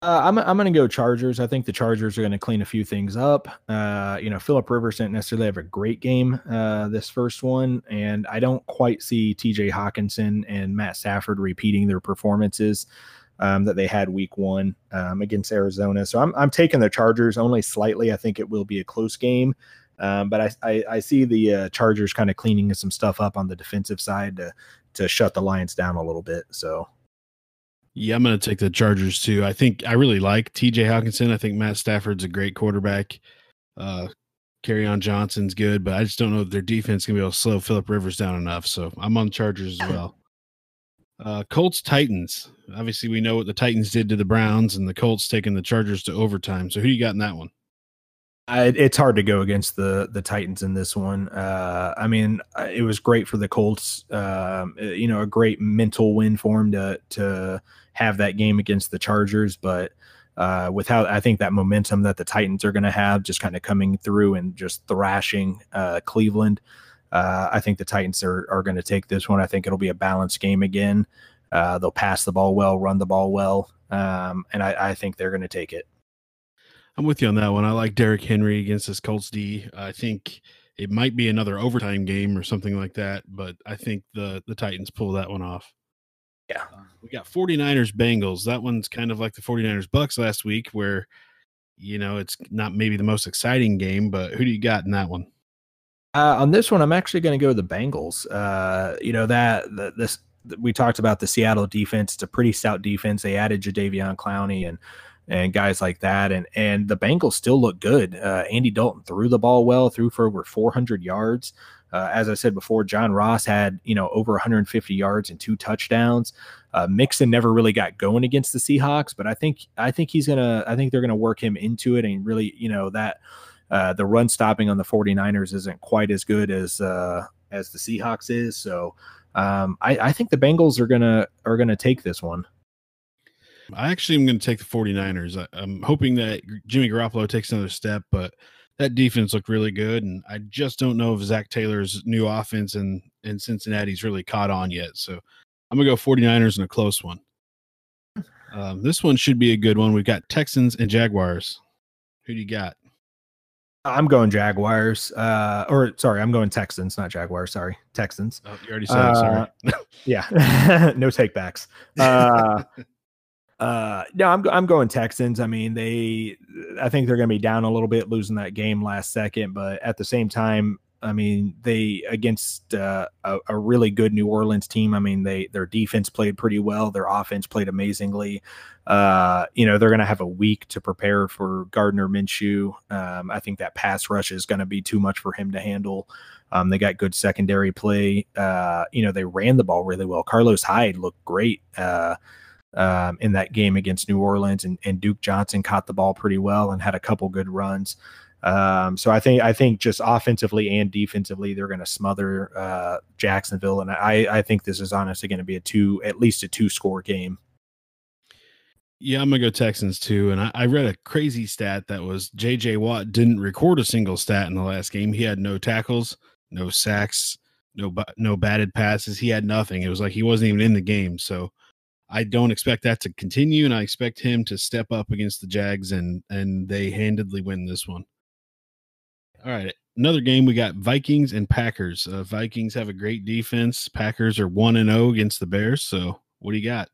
Uh, I'm I'm going to go Chargers. I think the Chargers are going to clean a few things up. Uh, you know, Philip Rivers didn't necessarily have a great game uh, this first one, and I don't quite see T.J. Hockenson and Matt Stafford repeating their performances um, that they had Week One um, against Arizona. So I'm I'm taking the Chargers only slightly. I think it will be a close game, um, but I, I, I see the uh, Chargers kind of cleaning some stuff up on the defensive side to to shut the Lions down a little bit. So yeah, I'm going to take the Chargers too. I think I really like TJ Hockenson. I think Matt Stafford's a great quarterback. Uh, Kerryon Johnson's good, but I just don't know if their defense can be able to slow Philip Rivers down enough. So I'm on Chargers as well. Uh, Colts Titans. Obviously, we know what the Titans did to the Browns, and the Colts taking the Chargers to overtime. So who you got in that one? I, it's hard to go against the the Titans in this one. Uh, I mean, it was great for the Colts. Uh, you know, a great mental win for them to to have that game against the Chargers, but uh, without I think that momentum that the Titans are going to have, just kind of coming through and just thrashing uh, Cleveland. Uh, I think the Titans are are going to take this one. I think it'll be a balanced game again. Uh, they'll pass the ball well, run the ball well, um, and I, I think they're going to take it. I'm with you on that one. I like Derrick Henry against this Colts D. I think it might be another overtime game or something like that, but I think the the Titans pull that one off. Yeah. Uh, we got 49ers Bengals. That one's kind of like the 49ers Bucks last week where you know, it's not maybe the most exciting game, but who do you got in that one? Uh, on this one, I'm actually going to go with the Bengals. Uh, you know that the, this we talked about the Seattle defense. It's a pretty stout defense. They added Jadeveon Clowney and and guys like that. And and the Bengals still look good. Uh, Andy Dalton threw the ball well, threw for over 400 yards. Uh, as I said before, John Ross had you know over 150 yards and two touchdowns. Uh, Mixon never really got going against the Seahawks, but I think I think he's gonna I think they're gonna work him into it and really you know that uh, the run stopping on the 49ers isn't quite as good as uh, as the Seahawks is. So um, I, I think the Bengals are gonna are gonna take this one. I actually am going to take the 49ers. I, am hoping that Jimmy Garoppolo takes another step, but that defense looked really good. And I just don't know if Zac Taylor's new offense in, in Cincinnati's really caught on yet. So I'm going to go 49ers in a close one. Um, this one should be a good one. We've got Texans and Jaguars. Who do you got? I'm going Jaguars. Uh, or sorry, I'm going Texans, not Jaguars. Sorry, Texans. Oh, you already said uh, it. Sorry. yeah, no takebacks. Uh, uh, no, I'm I'm going Texans. I mean, they I think they're going to be down a little bit losing that game last second, but at the same time, I mean, they against uh, a, a, really good New Orleans team. I mean, they their defense played pretty well. Their offense played amazingly. Uh, you know, they're going to have a week to prepare for Gardner Minshew. Um, I think that pass rush is going to be too much for him to handle. Um, they got good secondary play. Uh, you know, they ran the ball really well. Carlos Hyde looked great. Um, in that game against New Orleans, and, and Duke Johnson caught the ball pretty well and had a couple good runs. Um, so I think I think just offensively and defensively, they're going to smother uh, Jacksonville, and I I think this is honestly going to be a two at least a two score game. Yeah, I'm gonna go Texans too. And I, I, read a crazy stat that was J.J. Watt didn't record a single stat in the last game. He had no tackles, no sacks, no no batted passes. He had nothing. It was like he wasn't even in the game. So I don't expect that to continue, and I expect him to step up against the Jags and and they handedly win this one. All right. Another game we got Vikings and Packers. Uh, Vikings have a great defense. Packers are 1 and 0 against the Bears. So, what do you got?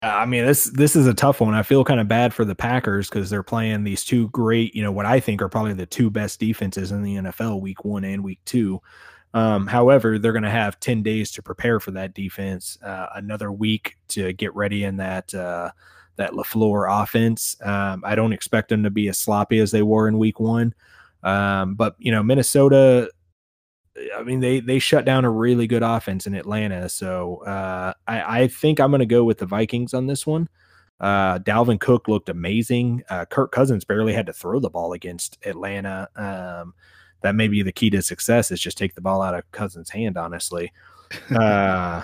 I mean, this this is a tough one. I feel kind of bad for the Packers because they're playing these two great, you know, what I think are probably the two best defenses in the NFL, Week One and Week Two. Um, however, they're going to have ten days to prepare for that defense, uh, another week to get ready in that uh, that LaFleur offense. Um, I don't expect them to be as sloppy as they were in Week One. Um, but you know, Minnesota, I mean, they they shut down a really good offense in Atlanta. So uh, I, I think I'm going to go with the Vikings on this one. Uh, Dalvin Cook looked amazing. Uh, Kirk Cousins barely had to throw the ball against Atlanta. Um, that may be the key to success is just take the ball out of Cousins' hand. Honestly, uh,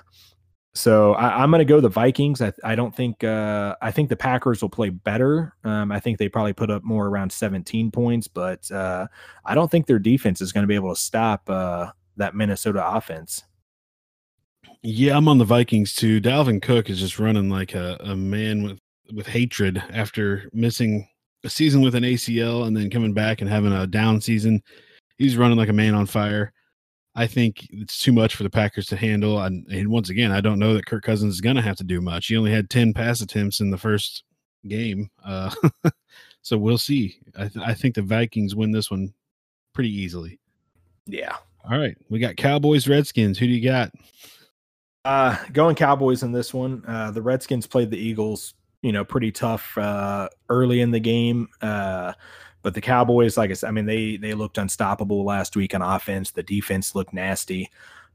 so I, am going to go the Vikings. I, I don't think uh, I think the Packers will play better. Um, I think they probably put up more around 17 points, but uh, I don't think their defense is going to be able to stop uh, that Minnesota offense. Yeah, I'm on the Vikings too. Dalvin Cook is just running like a, a man with with hatred after missing a season with an ACL and then coming back and having a down season. He's running like a man on fire. I think it's too much for the Packers to handle. And, and once again, I don't know that Kirk Cousins is going to have to do much. He only had 10 pass attempts in the first game. Uh, so we'll see. I, th- I think the Vikings win this one pretty easily. Yeah. All right. We got Cowboys, Redskins. Who do you got? Uh, going Cowboys in this one. Uh, the Redskins played the Eagles, you know, pretty tough uh, early in the game. Uh, but the Cowboys, like I said, I mean, they they looked unstoppable last week on offense. The defense looked nasty.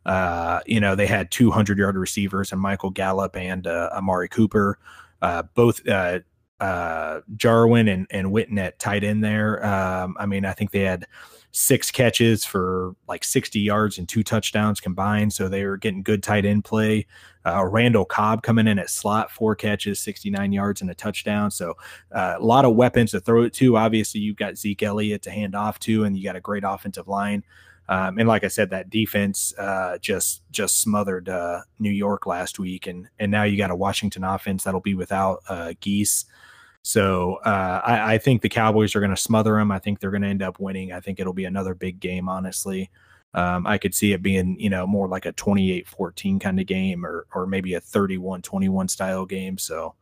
Uh, you know, they had 200 yard receivers and Michael Gallup and uh, Amari Cooper, uh, both uh, uh, Jarwin and, and Witten at tight end there. Um, I mean, I think they had six catches for like 60 yards and two touchdowns combined. So they were getting good tight end play. Uh, Randall Cobb coming in at slot, four catches, 69 yards and a touchdown. So uh, a lot of weapons to throw it to. Obviously, you've got Zeke Elliott to hand off to, and you got a great offensive line. Um, and like I said, that defense uh, just just smothered uh, New York last week, and and now you got a Washington offense that'll be without uh, Guice. So uh, I, I, think the Cowboys are going to smother them. I think they're going to end up winning. I think it'll be another big game, honestly. Um, I could see it being, you know, more like a 28-14 kind of game or or maybe a 31-21 style game. So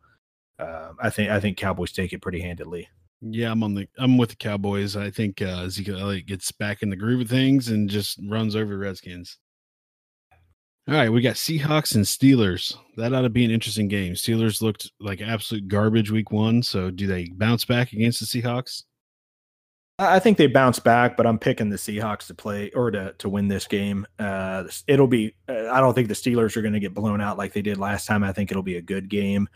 uh, I think I think Cowboys take it pretty handedly. Yeah, I'm on the I'm with the Cowboys. I think uh, Ezekiel Elliott gets back in the groove of things and just runs over Redskins. All right, we got Seahawks and Steelers. That ought to be an interesting game. Steelers looked like absolute garbage week one. So do they bounce back against the Seahawks? I think they bounce back, but I'm picking the Seahawks to play or to to win this game. Uh, it'll be. Uh, I don't think the Steelers are going to get blown out like they did last time. I think it'll be a good game.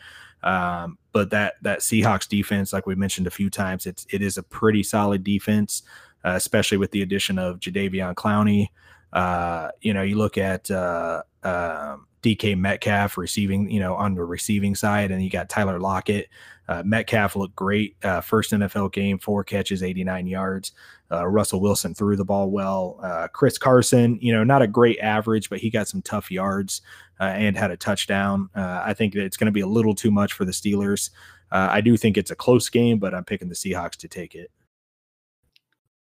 Um, but that that Seahawks defense, like we mentioned a few times, it's it is a pretty solid defense, uh, especially with the addition of Jadeveon Clowney. Uh, you know, you look at uh, uh, DK Metcalf receiving, you know, on the receiving side, and you got Tyler Lockett. Uh, Metcalf looked great. Uh, first NFL game, four catches, 89 yards. Russell Wilson threw the ball well. Chris Carson, you know, not a great average, but he got some tough yards and had a touchdown. I think that it's going to be a little too much for the Steelers. I do think it's a close game, but I'm picking the Seahawks to take it.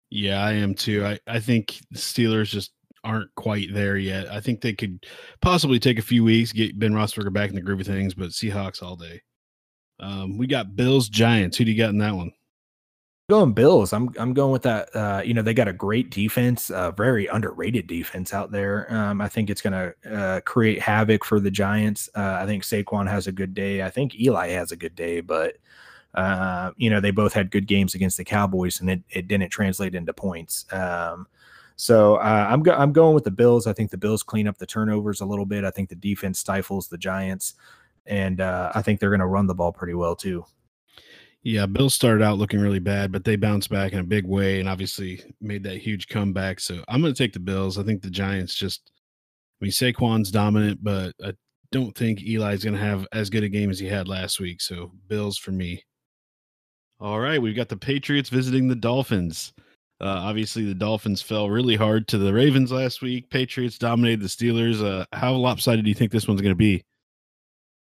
Yeah, I am too. I, I think the Steelers just aren't quite there yet. I think they could possibly take a few weeks, get Ben Roethlisberger back in the groove of things, but Seahawks all day. Um, we got Bills Giants. Who do you got in that one? Going Bills. I'm I'm going with that. Uh, you know, they got a great defense, uh, very underrated defense out there. Um, I think it's going to uh, create havoc for the Giants. Uh, I think Saquon has a good day. I think Eli has a good day, but uh, you know, they both had good games against the Cowboys, and it, it didn't translate into points. Um, so uh, I'm go- I'm going with the Bills. I think the Bills clean up the turnovers a little bit. I think the defense stifles the Giants, and I think they're going to run the ball pretty well too. Yeah, Bills started out looking really bad, but they bounced back in a big way and obviously made that huge comeback. So I'm going to take the Bills. I think the Giants just, I mean, Saquon's dominant, but I don't think Eli's going to have as good a game as he had last week. So Bills for me. All right, we've got the Patriots visiting the Dolphins. Uh, obviously, the Dolphins fell really hard to the Ravens last week. Patriots dominated the Steelers. Uh, how lopsided do you think this one's going to be?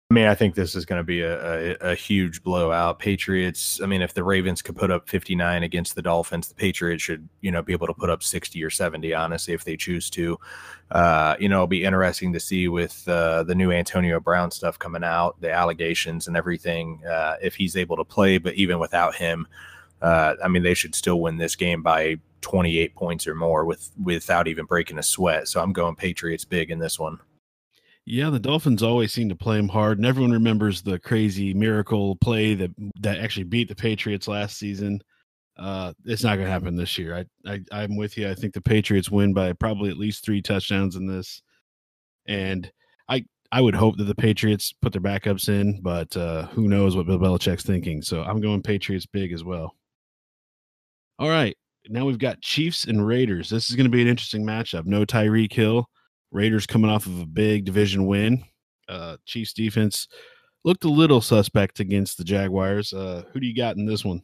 I mean, I think this is going to be a, a, a, huge blowout. Patriots. I mean, if the Ravens could put up 59 against the Dolphins, the Patriots should, you know, be able to put up 60 or 70, honestly, if they choose to. Uh, you know, it'll be interesting to see with uh, the new Antonio Brown stuff coming out, the allegations and everything, uh, if he's able to play. But even without him, uh, I mean, they should still win this game by 28 points or more with without even breaking a sweat. So I'm going Patriots big in this one. Yeah, the Dolphins always seem to play them hard, and everyone remembers the crazy miracle play that that actually beat the Patriots last season. Uh, it's not going to happen this year. I, I I'm with you. I think the Patriots win by probably at least three touchdowns in this, and I I would hope that the Patriots put their backups in, but uh, who knows what Bill Belichick's thinking. So I'm going Patriots big as well. All right, now we've got Chiefs and Raiders. This is going to be an interesting matchup. No Tyreek Hill. Raiders coming off of a big division win. Uh, Chiefs defense looked a little suspect against the Jaguars. Uh, who do you got in this one?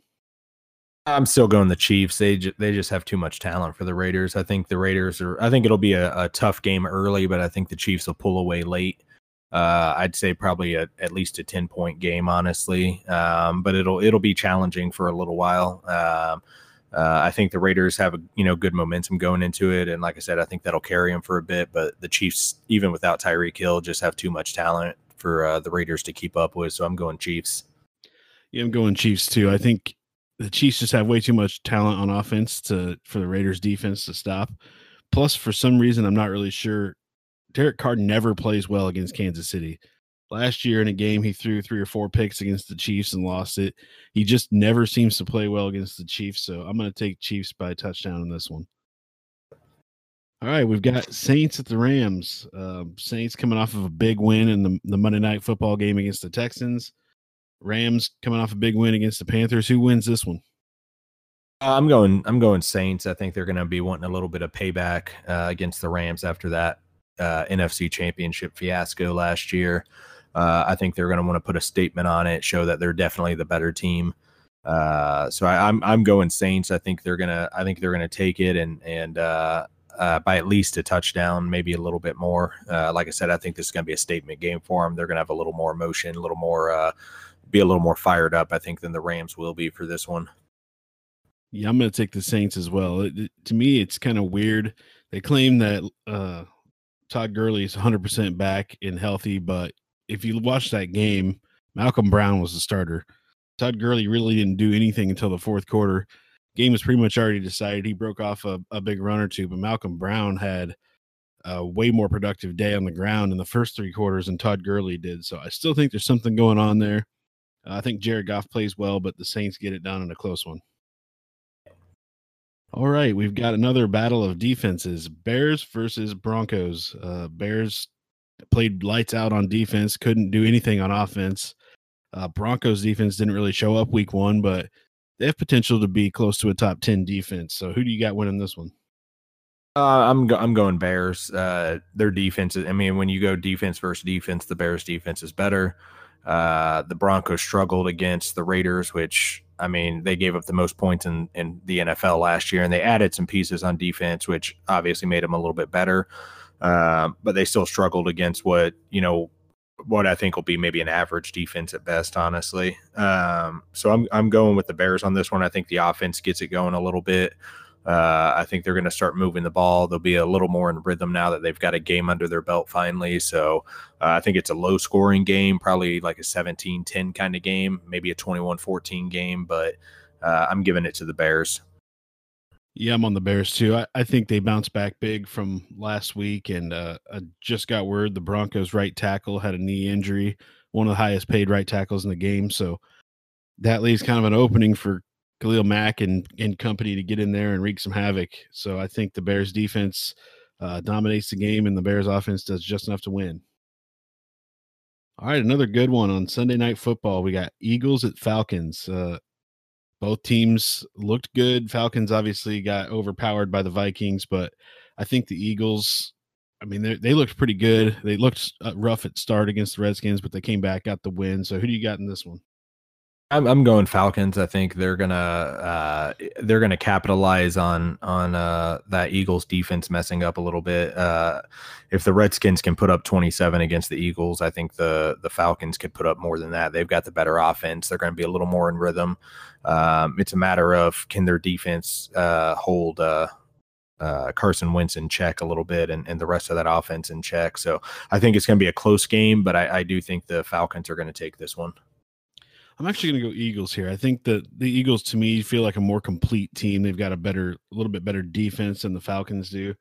I'm still going the Chiefs. They ju- they just have too much talent for the Raiders. I think the Raiders are. I think it'll be a, a tough game early, but I think the Chiefs will pull away late. Uh, I'd say probably a, at least a ten point game, honestly. Um, but it'll it'll be challenging for a little while. Um, uh, I think the Raiders have a you know good momentum going into it, and like I said, I think that'll carry them for a bit. But the Chiefs, even without Tyreek Hill, just have too much talent for uh, the Raiders to keep up with. So I'm going Chiefs. Yeah, I'm going Chiefs too. I think the Chiefs just have way too much talent on offense to for the Raiders defense to stop. Plus, for some reason, I'm not really sure. Derek Carr never plays well against Kansas City. Last year in a game, he threw three or four picks against the Chiefs and lost it. He just never seems to play well against the Chiefs. So I'm going to take Chiefs by touchdown in this one. All right, we've got Saints at the Rams. Uh, Saints coming off of a big win in the, the Monday night football game against the Texans. Rams coming off a big win against the Panthers. Who wins this one? I'm going. I'm going Saints. I think they're going to be wanting a little bit of payback uh, against the Rams after that uh, NFC Championship fiasco last year. Uh, I think they're going to want to put a statement on it, show that they're definitely the better team. Uh, so I, am I'm, I'm going Saints. I think they're gonna I think they're gonna take it and and uh, uh, by at least a touchdown, maybe a little bit more. Uh, like I said, I think this is gonna be a statement game for them. They're gonna have a little more emotion, a little more uh, be a little more fired up. I think than the Rams will be for this one. Yeah, I'm gonna take the Saints as well. It, to me, it's kind of weird. They claim that uh, Todd Gurley is 100% back and healthy, but if you watch that game, Malcolm Brown was the starter. Todd Gurley really didn't do anything until the fourth quarter. Game was pretty much already decided. He broke off a, a big run or two, but Malcolm Brown had a way more productive day on the ground in the first three quarters than Todd Gurley did. So I still think there's something going on there. Uh, I think Jared Goff plays well, but the Saints get it done in a close one. All right, we've got another battle of defenses: Bears versus Broncos. Uh, Bears played lights out on defense, couldn't do anything on offense. Uh, Broncos defense didn't really show up week one, but they have potential to be close to a top 10 defense. So who do you got winning this one? Uh, I'm go- I'm going Bears. Uh, their defense. Is, I mean, when you go defense versus defense, the Bears defense is better. Uh, the Broncos struggled against the Raiders, which I mean, they gave up the most points in in the NFL last year, and they added some pieces on defense, which obviously made them a little bit better. Uh, but they still struggled against what you know what I think will be maybe an average defense at best, honestly. Um, so I'm I'm going with the Bears on this one. I think the offense gets it going a little bit. Uh, I think they're going to start moving the ball. They'll be a little more in rhythm now that they've got a game under their belt finally. So uh, I think it's a low scoring game, probably like a 17 10 kind of game, maybe a 21 14 game. But uh, I'm giving it to the Bears. Yeah, I'm on the Bears too. I, I think they bounced back big from last week, and uh, I just got word the Broncos' right tackle had a knee injury, one of the highest paid right tackles in the game. So that leaves kind of an opening for Khalil Mack and, and company to get in there and wreak some havoc. So I think the Bears defense uh, dominates the game, and the Bears offense does just enough to win. All right, another good one on Sunday Night Football. We got Eagles at Falcons. Uh, both teams looked good. Falcons obviously got overpowered by the Vikings, but I think the Eagles. I mean, they they looked pretty good. They looked uh, rough at start against the Redskins, but they came back, got the win. So, who do you got in this one? I'm, I'm going Falcons. I think they're gonna uh, they're gonna capitalize on on uh, that Eagles defense messing up a little bit. Uh, if the Redskins can put up 27 against the Eagles, I think the the Falcons could put up more than that. They've got the better offense. They're going to be a little more in rhythm. Um, it's a matter of can their defense uh, hold uh, uh, Carson Wentz in check a little bit and, and the rest of that offense in check. So I think it's going to be a close game, but I, I do think the Falcons are going to take this one. I'm actually going to go Eagles here. I think that the Eagles, to me, feel like a more complete team. They've got a better, a little bit better defense than the Falcons do,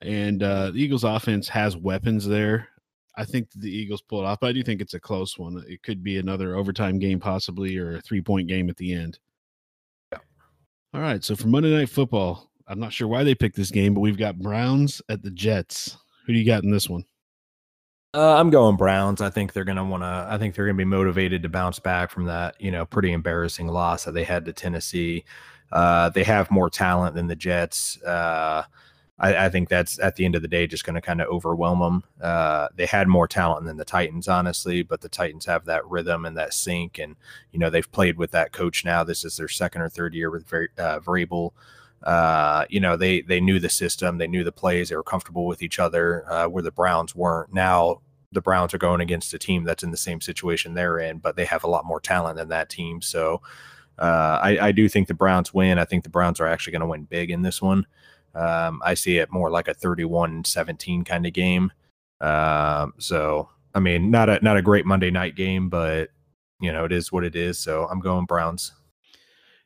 and uh, the Eagles' offense has weapons there. I think the Eagles pull it off, but I do think it's a close one. It could be another overtime game, possibly, or a three point game at the end. Yeah. All right. So for Monday Night Football, I'm not sure why they picked this game, but we've got Browns at the Jets. Who do you got in this one? Uh, I'm going Browns. I think they're going to want to. I think they're going to be motivated to bounce back from that, you know, pretty embarrassing loss that they had to Tennessee. Uh, they have more talent than the Jets. Uh, I, I, think that's at the end of the day just going to kind of overwhelm them. Uh, they had more talent than the Titans, honestly, but the Titans have that rhythm and that sync, and you know they've played with that coach now. This is their second or third year with very uh, Vrabel. Uh, you know they they knew the system, they knew the plays, they were comfortable with each other. Uh, where the Browns weren't. Now the Browns are going against a team that's in the same situation they're in, but they have a lot more talent than that team. So uh, I, I, do think the Browns win. I think the Browns are actually going to win big in this one. Um, I see it more like a 31 17 kind of game. Um, so, I mean, not a, not a great Monday night game, but you know, it is what it is. So I'm going Browns.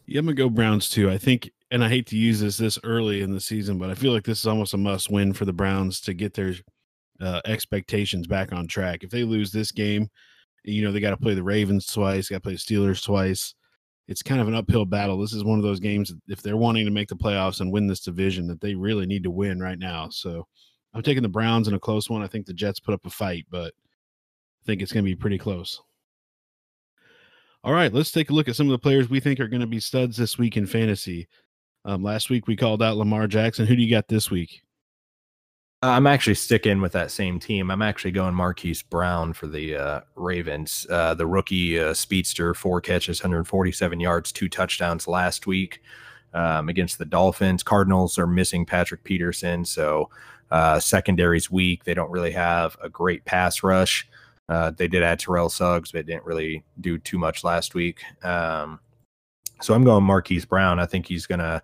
Yeah, I'm gonna go Browns too. I think, and I hate to use this this early in the season, but I feel like this is almost a must win for the Browns to get their uh, expectations back on track. If they lose this game, you know they got to play the Ravens twice, got to play the Steelers twice. It's kind of an uphill battle. This is one of those games if they're wanting to make the playoffs and win this division that they really need to win right now. So I'm taking the Browns in a close one. I think the Jets put up a fight, but I think it's going to be pretty close. All right, let's take a look at some of the players we think are going to be studs this week in fantasy. Um, last week we called out Lamar Jackson. Who do you got this week? I'm actually sticking with that same team. I'm actually going Marquise Brown for the uh, Ravens. Uh, the rookie uh, speedster, four catches, 147 yards, two touchdowns last week um, against the Dolphins. Cardinals are missing Patrick Peterson, so uh, secondary's weak. They don't really have a great pass rush. Uh, they did add Terrell Suggs, but didn't really do too much last week. Um, so I'm going Marquise Brown. I think he's going to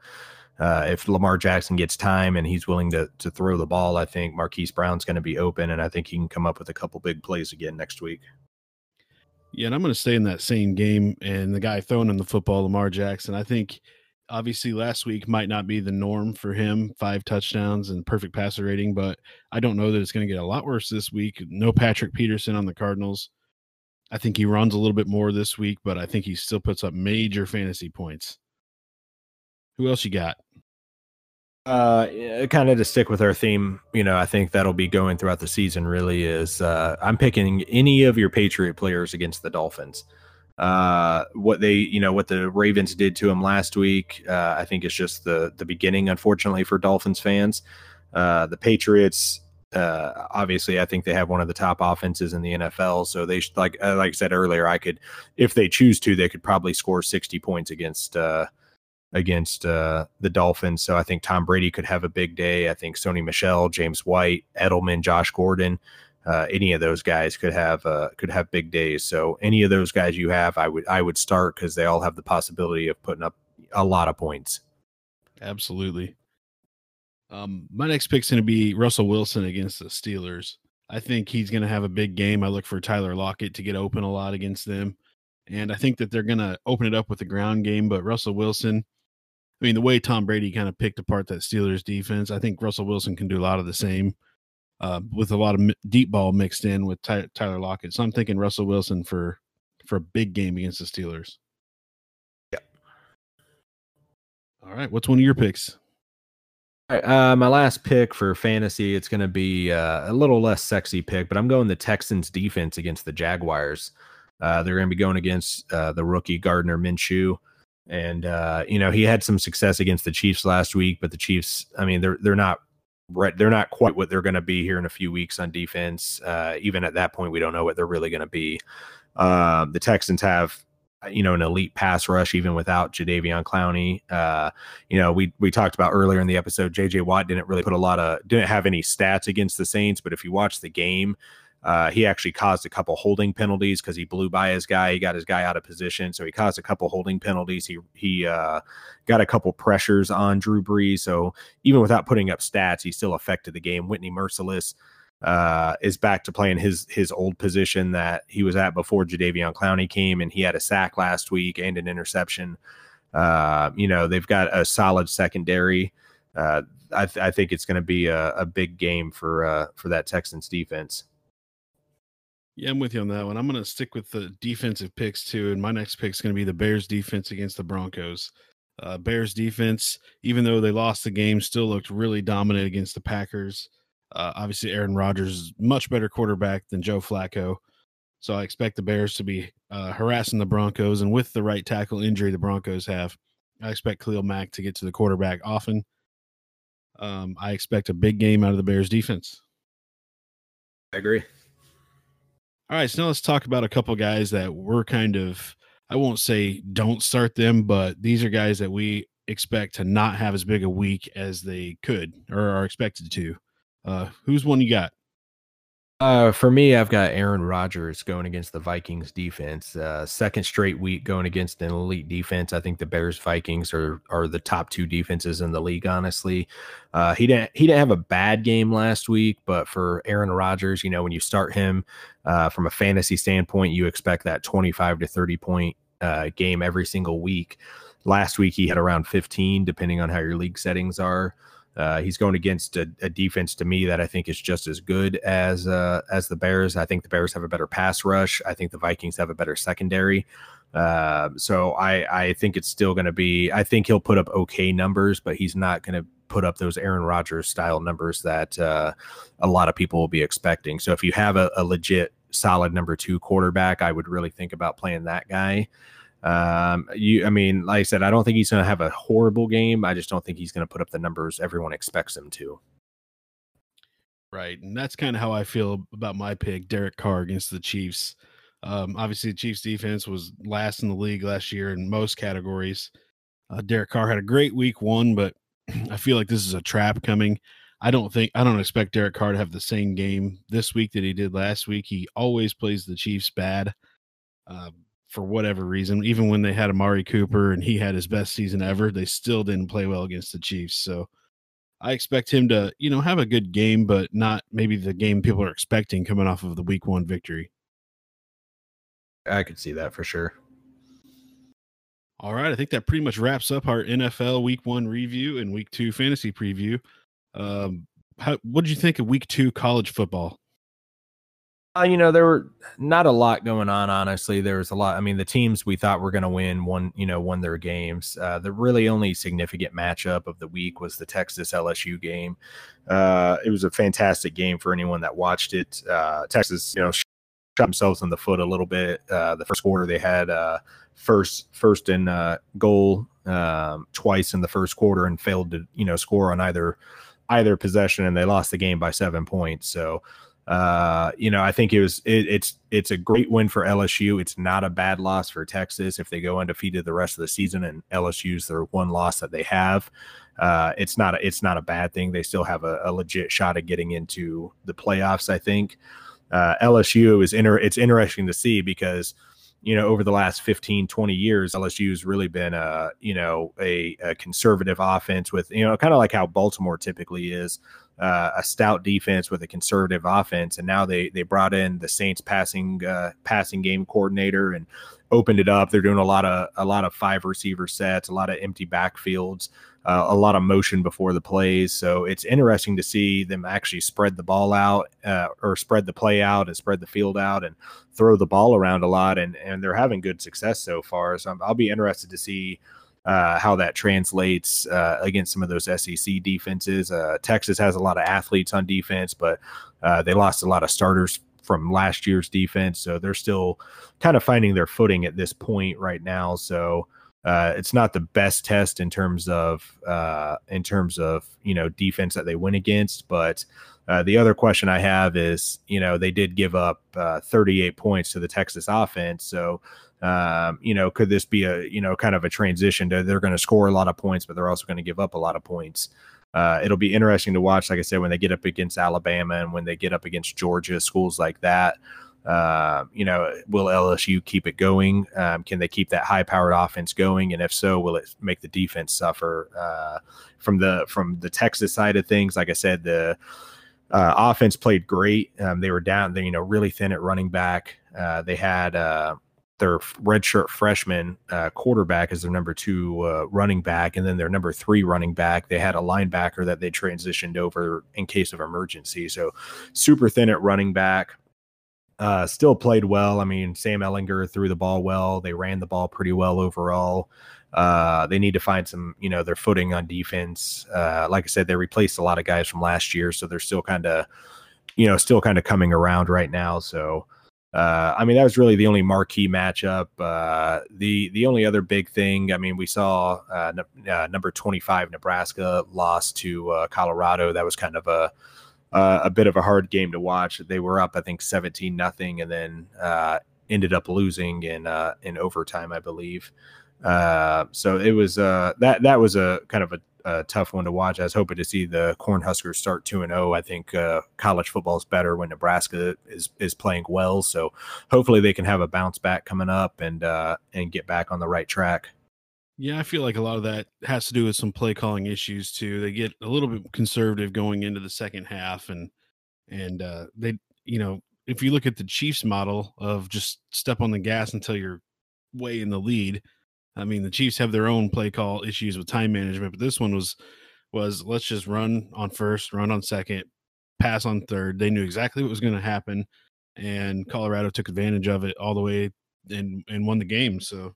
uh, if Lamar Jackson gets time and he's willing to to throw the ball, I think Marquise Brown's going to be open, and I think he can come up with a couple big plays again next week. Yeah, and I'm going to stay in that same game. And the guy throwing in the football, Lamar Jackson, I think obviously last week might not be the norm for him five touchdowns and perfect passer rating but i don't know that it's going to get a lot worse this week no patrick peterson on the cardinals i think he runs a little bit more this week but i think he still puts up major fantasy points who else you got uh, kind of to stick with our theme, you know, I think that'll be going throughout the season. Really, is uh, I'm picking any of your Patriot players against the Dolphins. Uh, what they, you know, what the Ravens did to him last week, uh, I think it's just the the beginning. Unfortunately for Dolphins fans, uh, the Patriots. Uh, obviously, I think they have one of the top offenses in the NFL. So they, should, like, uh, like I said earlier, I could, if they choose to, they could probably score 60 points against uh, against uh, the Dolphins. So I think Tom Brady could have a big day. I think Sony Michel, James White, Edelman, Josh Gordon, uh, any of those guys could have uh, could have big days. So any of those guys you have, I would I would start because they all have the possibility of putting up a lot of points. Absolutely. Um, my next pick's going to be Russell Wilson against the Steelers. I think he's going to have a big game. I look for Tyler Lockett to get open a lot against them. And I think that they're going to open it up with the ground game. But Russell Wilson, I mean, the way Tom Brady kind of picked apart that Steelers defense, I think Russell Wilson can do a lot of the same uh, with a lot of deep ball mixed in with Ty- Tyler Lockett. So I'm thinking Russell Wilson for for a big game against the Steelers. Yep. All right. What's one of your picks? Uh, my last pick for fantasy, it's going to be uh, a little less sexy pick, but I'm going the Texans defense against the Jaguars. Uh, they're going to be going against uh, the rookie Gardner Minshew, and uh, you know he had some success against the Chiefs last week, but the Chiefs, I mean, they're they're not they're not quite what they're going to be here in a few weeks on defense. Uh, even at that point, we don't know what they're really going to be. The Texans have you know an elite pass rush even without Jadeveon Clowney. Uh, you know we we talked about earlier in the episode. J.J. Watt didn't really put a lot of didn't have any stats against the Saints, but if you watch the game, uh, he actually caused a couple holding penalties because he blew by his guy. He got his guy out of position, so he caused a couple holding penalties. He he uh, got a couple pressures on Drew Brees. So even without putting up stats, he still affected the game. Whitney Mercilus uh, is back to playing his his old position that he was at before Jadeveon Clowney came, and he had a sack last week and an interception. Uh, you know they've got a solid secondary. Uh, I, th- I, think it's going to be a, a, big game for uh, for that Texans defense. Yeah, I'm with you on that one. I'm going to stick with the defensive picks too, and my next pick is going to be the Bears defense against the Broncos. Uh, Bears defense, even though they lost the game, still looked really dominant against the Packers. Uh, obviously, Aaron Rodgers is much better quarterback than Joe Flacco, so I expect the Bears to be uh, harassing the Broncos. And with the right tackle injury the Broncos have, I expect Khalil Mack to get to the quarterback often. Um, I expect a big game out of the Bears defense. I agree. All right, so now let's talk about a couple guys that we're kind of I won't say don't start them, but these are guys that we expect to not have as big a week as they could or are expected to. Uh, who's one you got? Uh, for me, I've got Aaron Rodgers going against the Vikings defense. Uh, second straight week going against an elite defense. I think the Bears Vikings are are the top two defenses in the league. Honestly, uh, he didn't he didn't have a bad game last week, but for Aaron Rodgers, you know, when you start him uh, from a fantasy standpoint, you expect that twenty five to thirty point uh, game every single week. Last week he had around fifteen, depending on how your league settings are. Uh, he's going against a, a, defense to me that I think is just as good as uh, as the Bears. I think the Bears have a better pass rush. I think the Vikings have a better secondary. Uh, so I I think it's still going to be. I think he'll put up okay numbers, but he's not going to put up those Aaron Rodgers style numbers that uh, a lot of people will be expecting. So if you have a, a legit solid number two quarterback, I would really think about playing that guy. Um, you, I mean, like I said, I don't think he's going to have a horrible game. I just don't think he's going to put up the numbers everyone expects him to. Right, and that's kind of how I feel about my pick, Derek Carr against the Chiefs. Um, obviously, the Chiefs defense was last in the league last year in most categories. Uh, Derek Carr had a great week one, but I feel like this is a trap coming. I don't think I don't expect Derek Carr to have the same game this week that he did last week. He always plays the Chiefs bad. Um, for whatever reason, even when they had Amari Cooper and he had his best season ever, they still didn't play well against the Chiefs. So I expect him to, you know, have a good game, but not maybe the game people are expecting coming off of the week one victory. I could see that for sure. All right. I think that pretty much wraps up our NFL week one review and week two fantasy preview. Um, how, what did you think of week two college football? Uh, you know, there were not a lot going on. Honestly, there was a lot. I mean, the teams we thought were going to win won, you know, won their games. Uh, the really only significant matchup of the week was the Texas LSU game. Uh, it was a fantastic game for anyone that watched it. Uh, Texas, you know, shot themselves in the foot a little bit. Uh, the first quarter, they had uh, first first in goal um, twice in the first quarter and failed to, you know, score on either either possession, and they lost the game by seven points. So uh, you know, I think it was it, it's it's a great win for LSU. It's not a bad loss for Texas if they go undefeated the rest of the season and LSU's their one loss that they have. Uh, it's not a, it's not a bad thing. They still have a, a legit shot at getting into the playoffs. I think uh, LSU is inter- it's interesting to see because you know over the last 15 20 years lsu has really been a you know a, a conservative offense with you know kind of like how baltimore typically is uh, a stout defense with a conservative offense, and now they they brought in the Saints passing uh, passing game coordinator and opened it up. They're doing a lot of a lot of five receiver sets, a lot of empty backfields, uh, a lot of motion before the plays. So it's interesting to see them actually spread the ball out uh, or spread the play out and spread the field out and throw the ball around a lot. And and they're having good success so far. So I'll be interested to see. Uh, how that translates uh, against some of those SEC defenses. Uh, Texas has a lot of athletes on defense, but uh, they lost a lot of starters from last year's defense. So they're still kind of finding their footing at this point right now. So uh, it's not the best test in terms of in terms of you know defense that they win against, but uh, the other question I have is you know they did give up uh, 38 points to the Texas offense, so um, you know could this be a you know kind of a transition to they're going to score a lot of points, but they're also going to give up a lot of points uh, it'll be interesting to watch, like I said, when they get up against Alabama and when they get up against Georgia, schools like that. Uh, you know, will LSU keep it going? Um, can they keep that high-powered offense going? And if so, will it make the defense suffer? Uh, from the from the Texas side of things, like I said, the uh, offense played great. Um, they were down, they you know, really thin at running back. Uh, they had uh, their redshirt freshman uh, quarterback as their number two uh, running back, and then their number three running back. They had a linebacker that they transitioned over in case of emergency. So super thin at running back. Uh, still played well. I mean, Sam Ehlinger threw the ball well. They ran the ball pretty well overall. Uh, they need to find some, you know, their footing on defense. Uh, like I said, they replaced a lot of guys from last year, so they're still kind of, you know, still kind of coming around right now. So uh, I mean, that was really the only marquee matchup. Uh, the the only other big thing, I mean, we saw uh, n- uh, number twenty five Nebraska lost to uh, Colorado. That was kind of a a bit of a hard game to watch. They were up, I think, seventeen nothing, and then ended up losing in in overtime, I believe. so it was that that was a kind of a a tough one to watch. I was hoping to see the Cornhuskers start two and zero. Oh. I think uh, college football is better when Nebraska is is playing well. So hopefully they can have a bounce back coming up and uh, and get back on the right track. Yeah, I feel like a lot of that has to do with some play calling issues too. They get a little bit conservative going into the second half, and and uh, they, you know, if you look at the Chiefs model of just step on the gas until you're way in the lead, I mean, the Chiefs have their own play call issues with time management, but this one was was let's just run on first, run on second, pass on third. They knew exactly what was going to happen, and Colorado took advantage of it all the way and and won the game. So,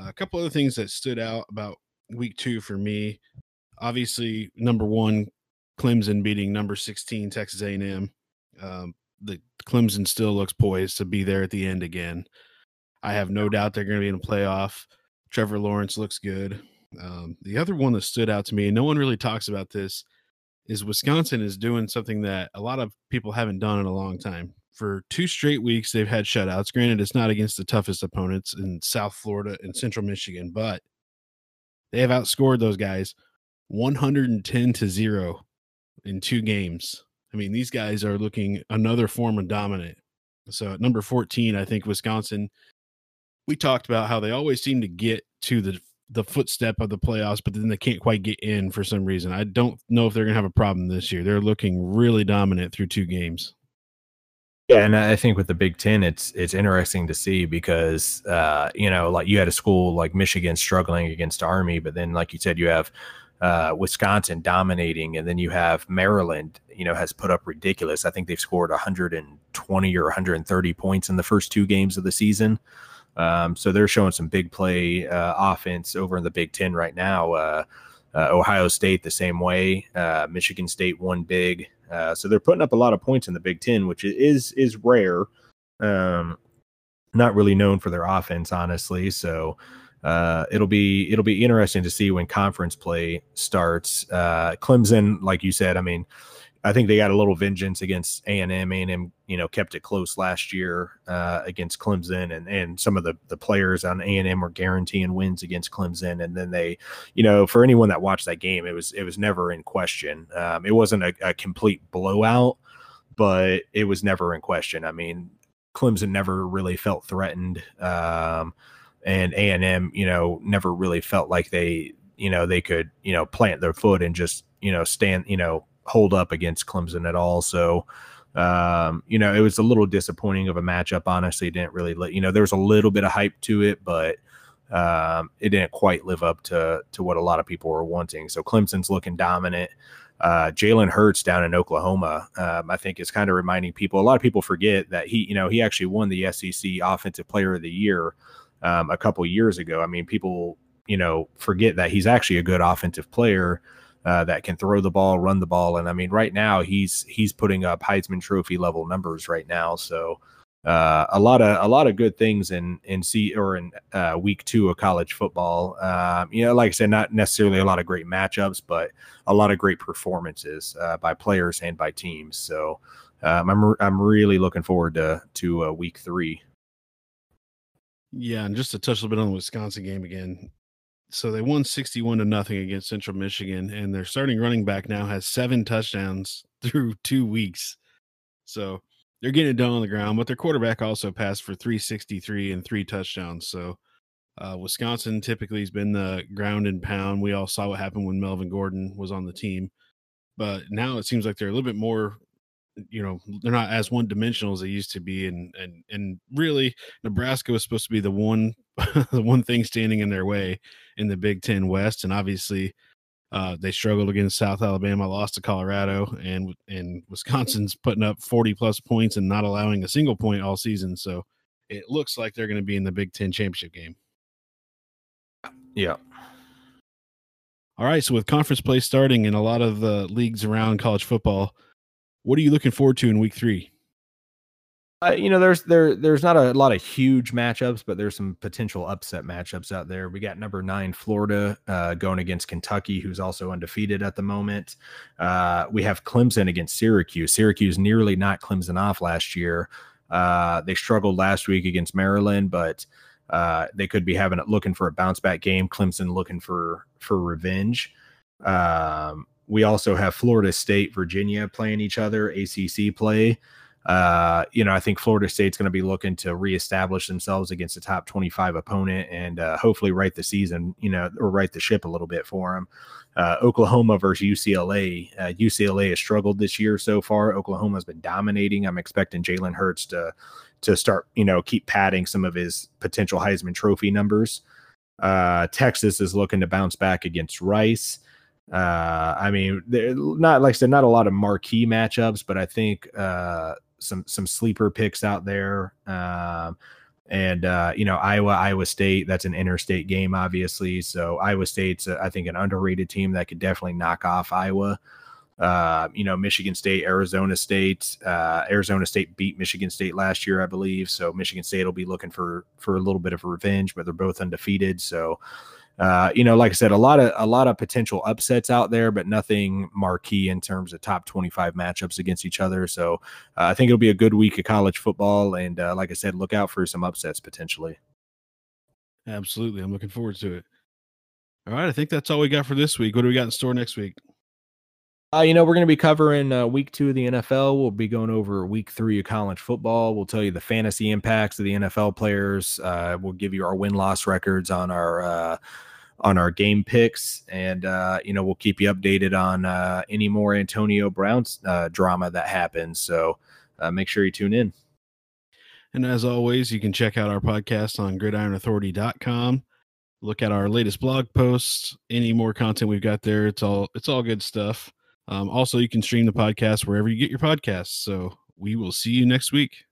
uh, a couple other things that stood out about week two for me. Obviously, number one, Clemson beating number sixteen Texas A and M. Um, the Clemson still looks poised to be there at the end again. I have no doubt they're going to be in a playoff. Trevor Lawrence looks good. Um, the other one that stood out to me, and no one really talks about this, is Wisconsin is doing something that a lot of people haven't done in a long time. For two straight weeks, they've had shutouts. Granted, it's not against the toughest opponents in South Florida and Central Michigan, but they have outscored those guys 110 to 0 in two games. I mean, these guys are looking another form of dominant. So at number 14, I think Wisconsin we talked about how they always seem to get to the the footstep of the playoffs, but then they can't quite get in for some reason. I don't know if they're going to have a problem this year. They're looking really dominant through two games. Yeah, and I think with the Big Ten, it's it's interesting to see because uh, you know, like you had a school like Michigan struggling against Army, but then, like you said, you have uh, Wisconsin dominating, and then you have Maryland. You know, has put up ridiculous. I think they've scored 120 or 130 points in the first two games of the season. Um, so they're showing some big play uh, offense over in the Big Ten right now. Uh, uh, Ohio State the same way. Uh, Michigan State won big. Uh, so they're putting up a lot of points in the Big Ten, which is is rare. Um, not really known for their offense, honestly. So uh, it'll be it'll be interesting to see when conference play starts. Clemson, like you said, I mean I think they got a little vengeance against A and M. A and M, you know, kept it close last year uh, against Clemson, and and some of the the players on A and M were guaranteeing wins against Clemson, and then they, you know, for anyone that watched that game, it was it was never in question. Um, it wasn't a, a complete blowout, but it was never in question. I mean, Clemson never really felt threatened, um, and A and M, you know, never really felt like they, you know, they could, you know, plant their foot and just, you know, stand, you know hold up against Clemson at all. So, um, you know, it was a little disappointing of a matchup. Honestly, didn't really let you know there was a little bit of hype to it, but um, it didn't quite live up to to what a lot of people were wanting. So Clemson's looking dominant. Uh, Jalen Hurts down in Oklahoma, um, I think is kind of reminding people. A lot of people forget that he, you know, he actually won the SEC Offensive Player of the Year um, a couple years ago. I mean, people, you know, forget that he's actually a good offensive player. Uh, that can throw the ball, run the ball, and I mean, right now he's he's putting up Heisman Trophy level numbers right now. So uh, a lot of a lot of good things in in see or in uh, week two of college football. Um, you know, like I said, not necessarily a lot of great matchups, but a lot of great performances uh, by players and by teams. So um, I'm I'm really looking forward to to uh, week three. Yeah, and just to touch a little bit on the Wisconsin game again. So they won 61 to nothing against Central Michigan, and their starting running back now has seven touchdowns through two weeks. So they're getting it done on the ground, but their quarterback also passed for 363 and three touchdowns. So uh, Wisconsin typically has been the ground and pound. We all saw what happened when Melvin Gordon was on the team, but now it seems like they're a little bit more. You know, they're not as one dimensional as they used to be, and and and really, Nebraska was supposed to be the one the one thing standing in their way in the Big Ten West, and obviously uh, they struggled against South Alabama, lost to Colorado, and and Wisconsin's putting up 40 plus points and not allowing a single point all season. So it looks like they're going to be in the Big Ten championship game. Yeah. All right. So with conference play starting in a lot of the leagues around college football, what are you looking forward to in week three? Uh, you know, there's there there's not a lot of huge matchups, but there's some potential upset matchups out there. We got number nine Florida uh, going against Kentucky, who's also undefeated at the moment. Uh, we have Clemson against Syracuse. Syracuse nearly knocked Clemson off last year. Uh, they struggled last week against Maryland, but uh, they could be having it looking for a bounce back game. Clemson looking for for revenge. Um, we also have Florida State, Virginia playing each other, ACC play. Uh, you know, I think Florida State's going to be looking to reestablish themselves against a top 25 opponent and uh, hopefully right the season, you know, or right the ship a little bit for them. Uh, Oklahoma versus UCLA. UCLA uh, has struggled this year so far. Oklahoma's been dominating. I'm expecting Jalen Hurts to to start, you know, keep padding some of his potential Heisman Trophy numbers. Uh, Texas is looking to bounce back against Rice. Uh, I mean, not like I said, not a lot of marquee matchups, but I think uh, some some sleeper picks out there. Um, and uh, you know Iowa, Iowa State. That's an interstate game, obviously. So Iowa State's, uh, I think, an underrated team that could definitely knock off Iowa. Uh, you know, Michigan State, Arizona State. Uh, Arizona State beat Michigan State last year, I believe. So Michigan State will be looking for for a little bit of revenge, but they're both undefeated. So uh, you know, like I said, a lot of a lot of potential upsets out there, but nothing marquee in terms of top 25 matchups against each other. So uh, I think it'll be a good week of college football, and uh, like I said, look out for some upsets potentially. Absolutely, I'm looking forward to it. All right, I think that's all we got for this week. What do we got in store next week? Uh, you know, we're going to be covering uh, week two of the NFL. We'll be going over week three of college football. We'll tell you the fantasy impacts of the NFL players. Uh, we'll give you our win loss records on our uh, on our game picks, and uh, you know, we'll keep you updated on uh, any more Antonio Brown's drama that happens. So make sure you tune in. And as always, you can check out our podcast on gridironauthority.com. Look at our latest blog posts, any more content we've got there. It's all it's all good stuff. Um, also, you can stream the podcast wherever you get your podcasts. So we will see you next week.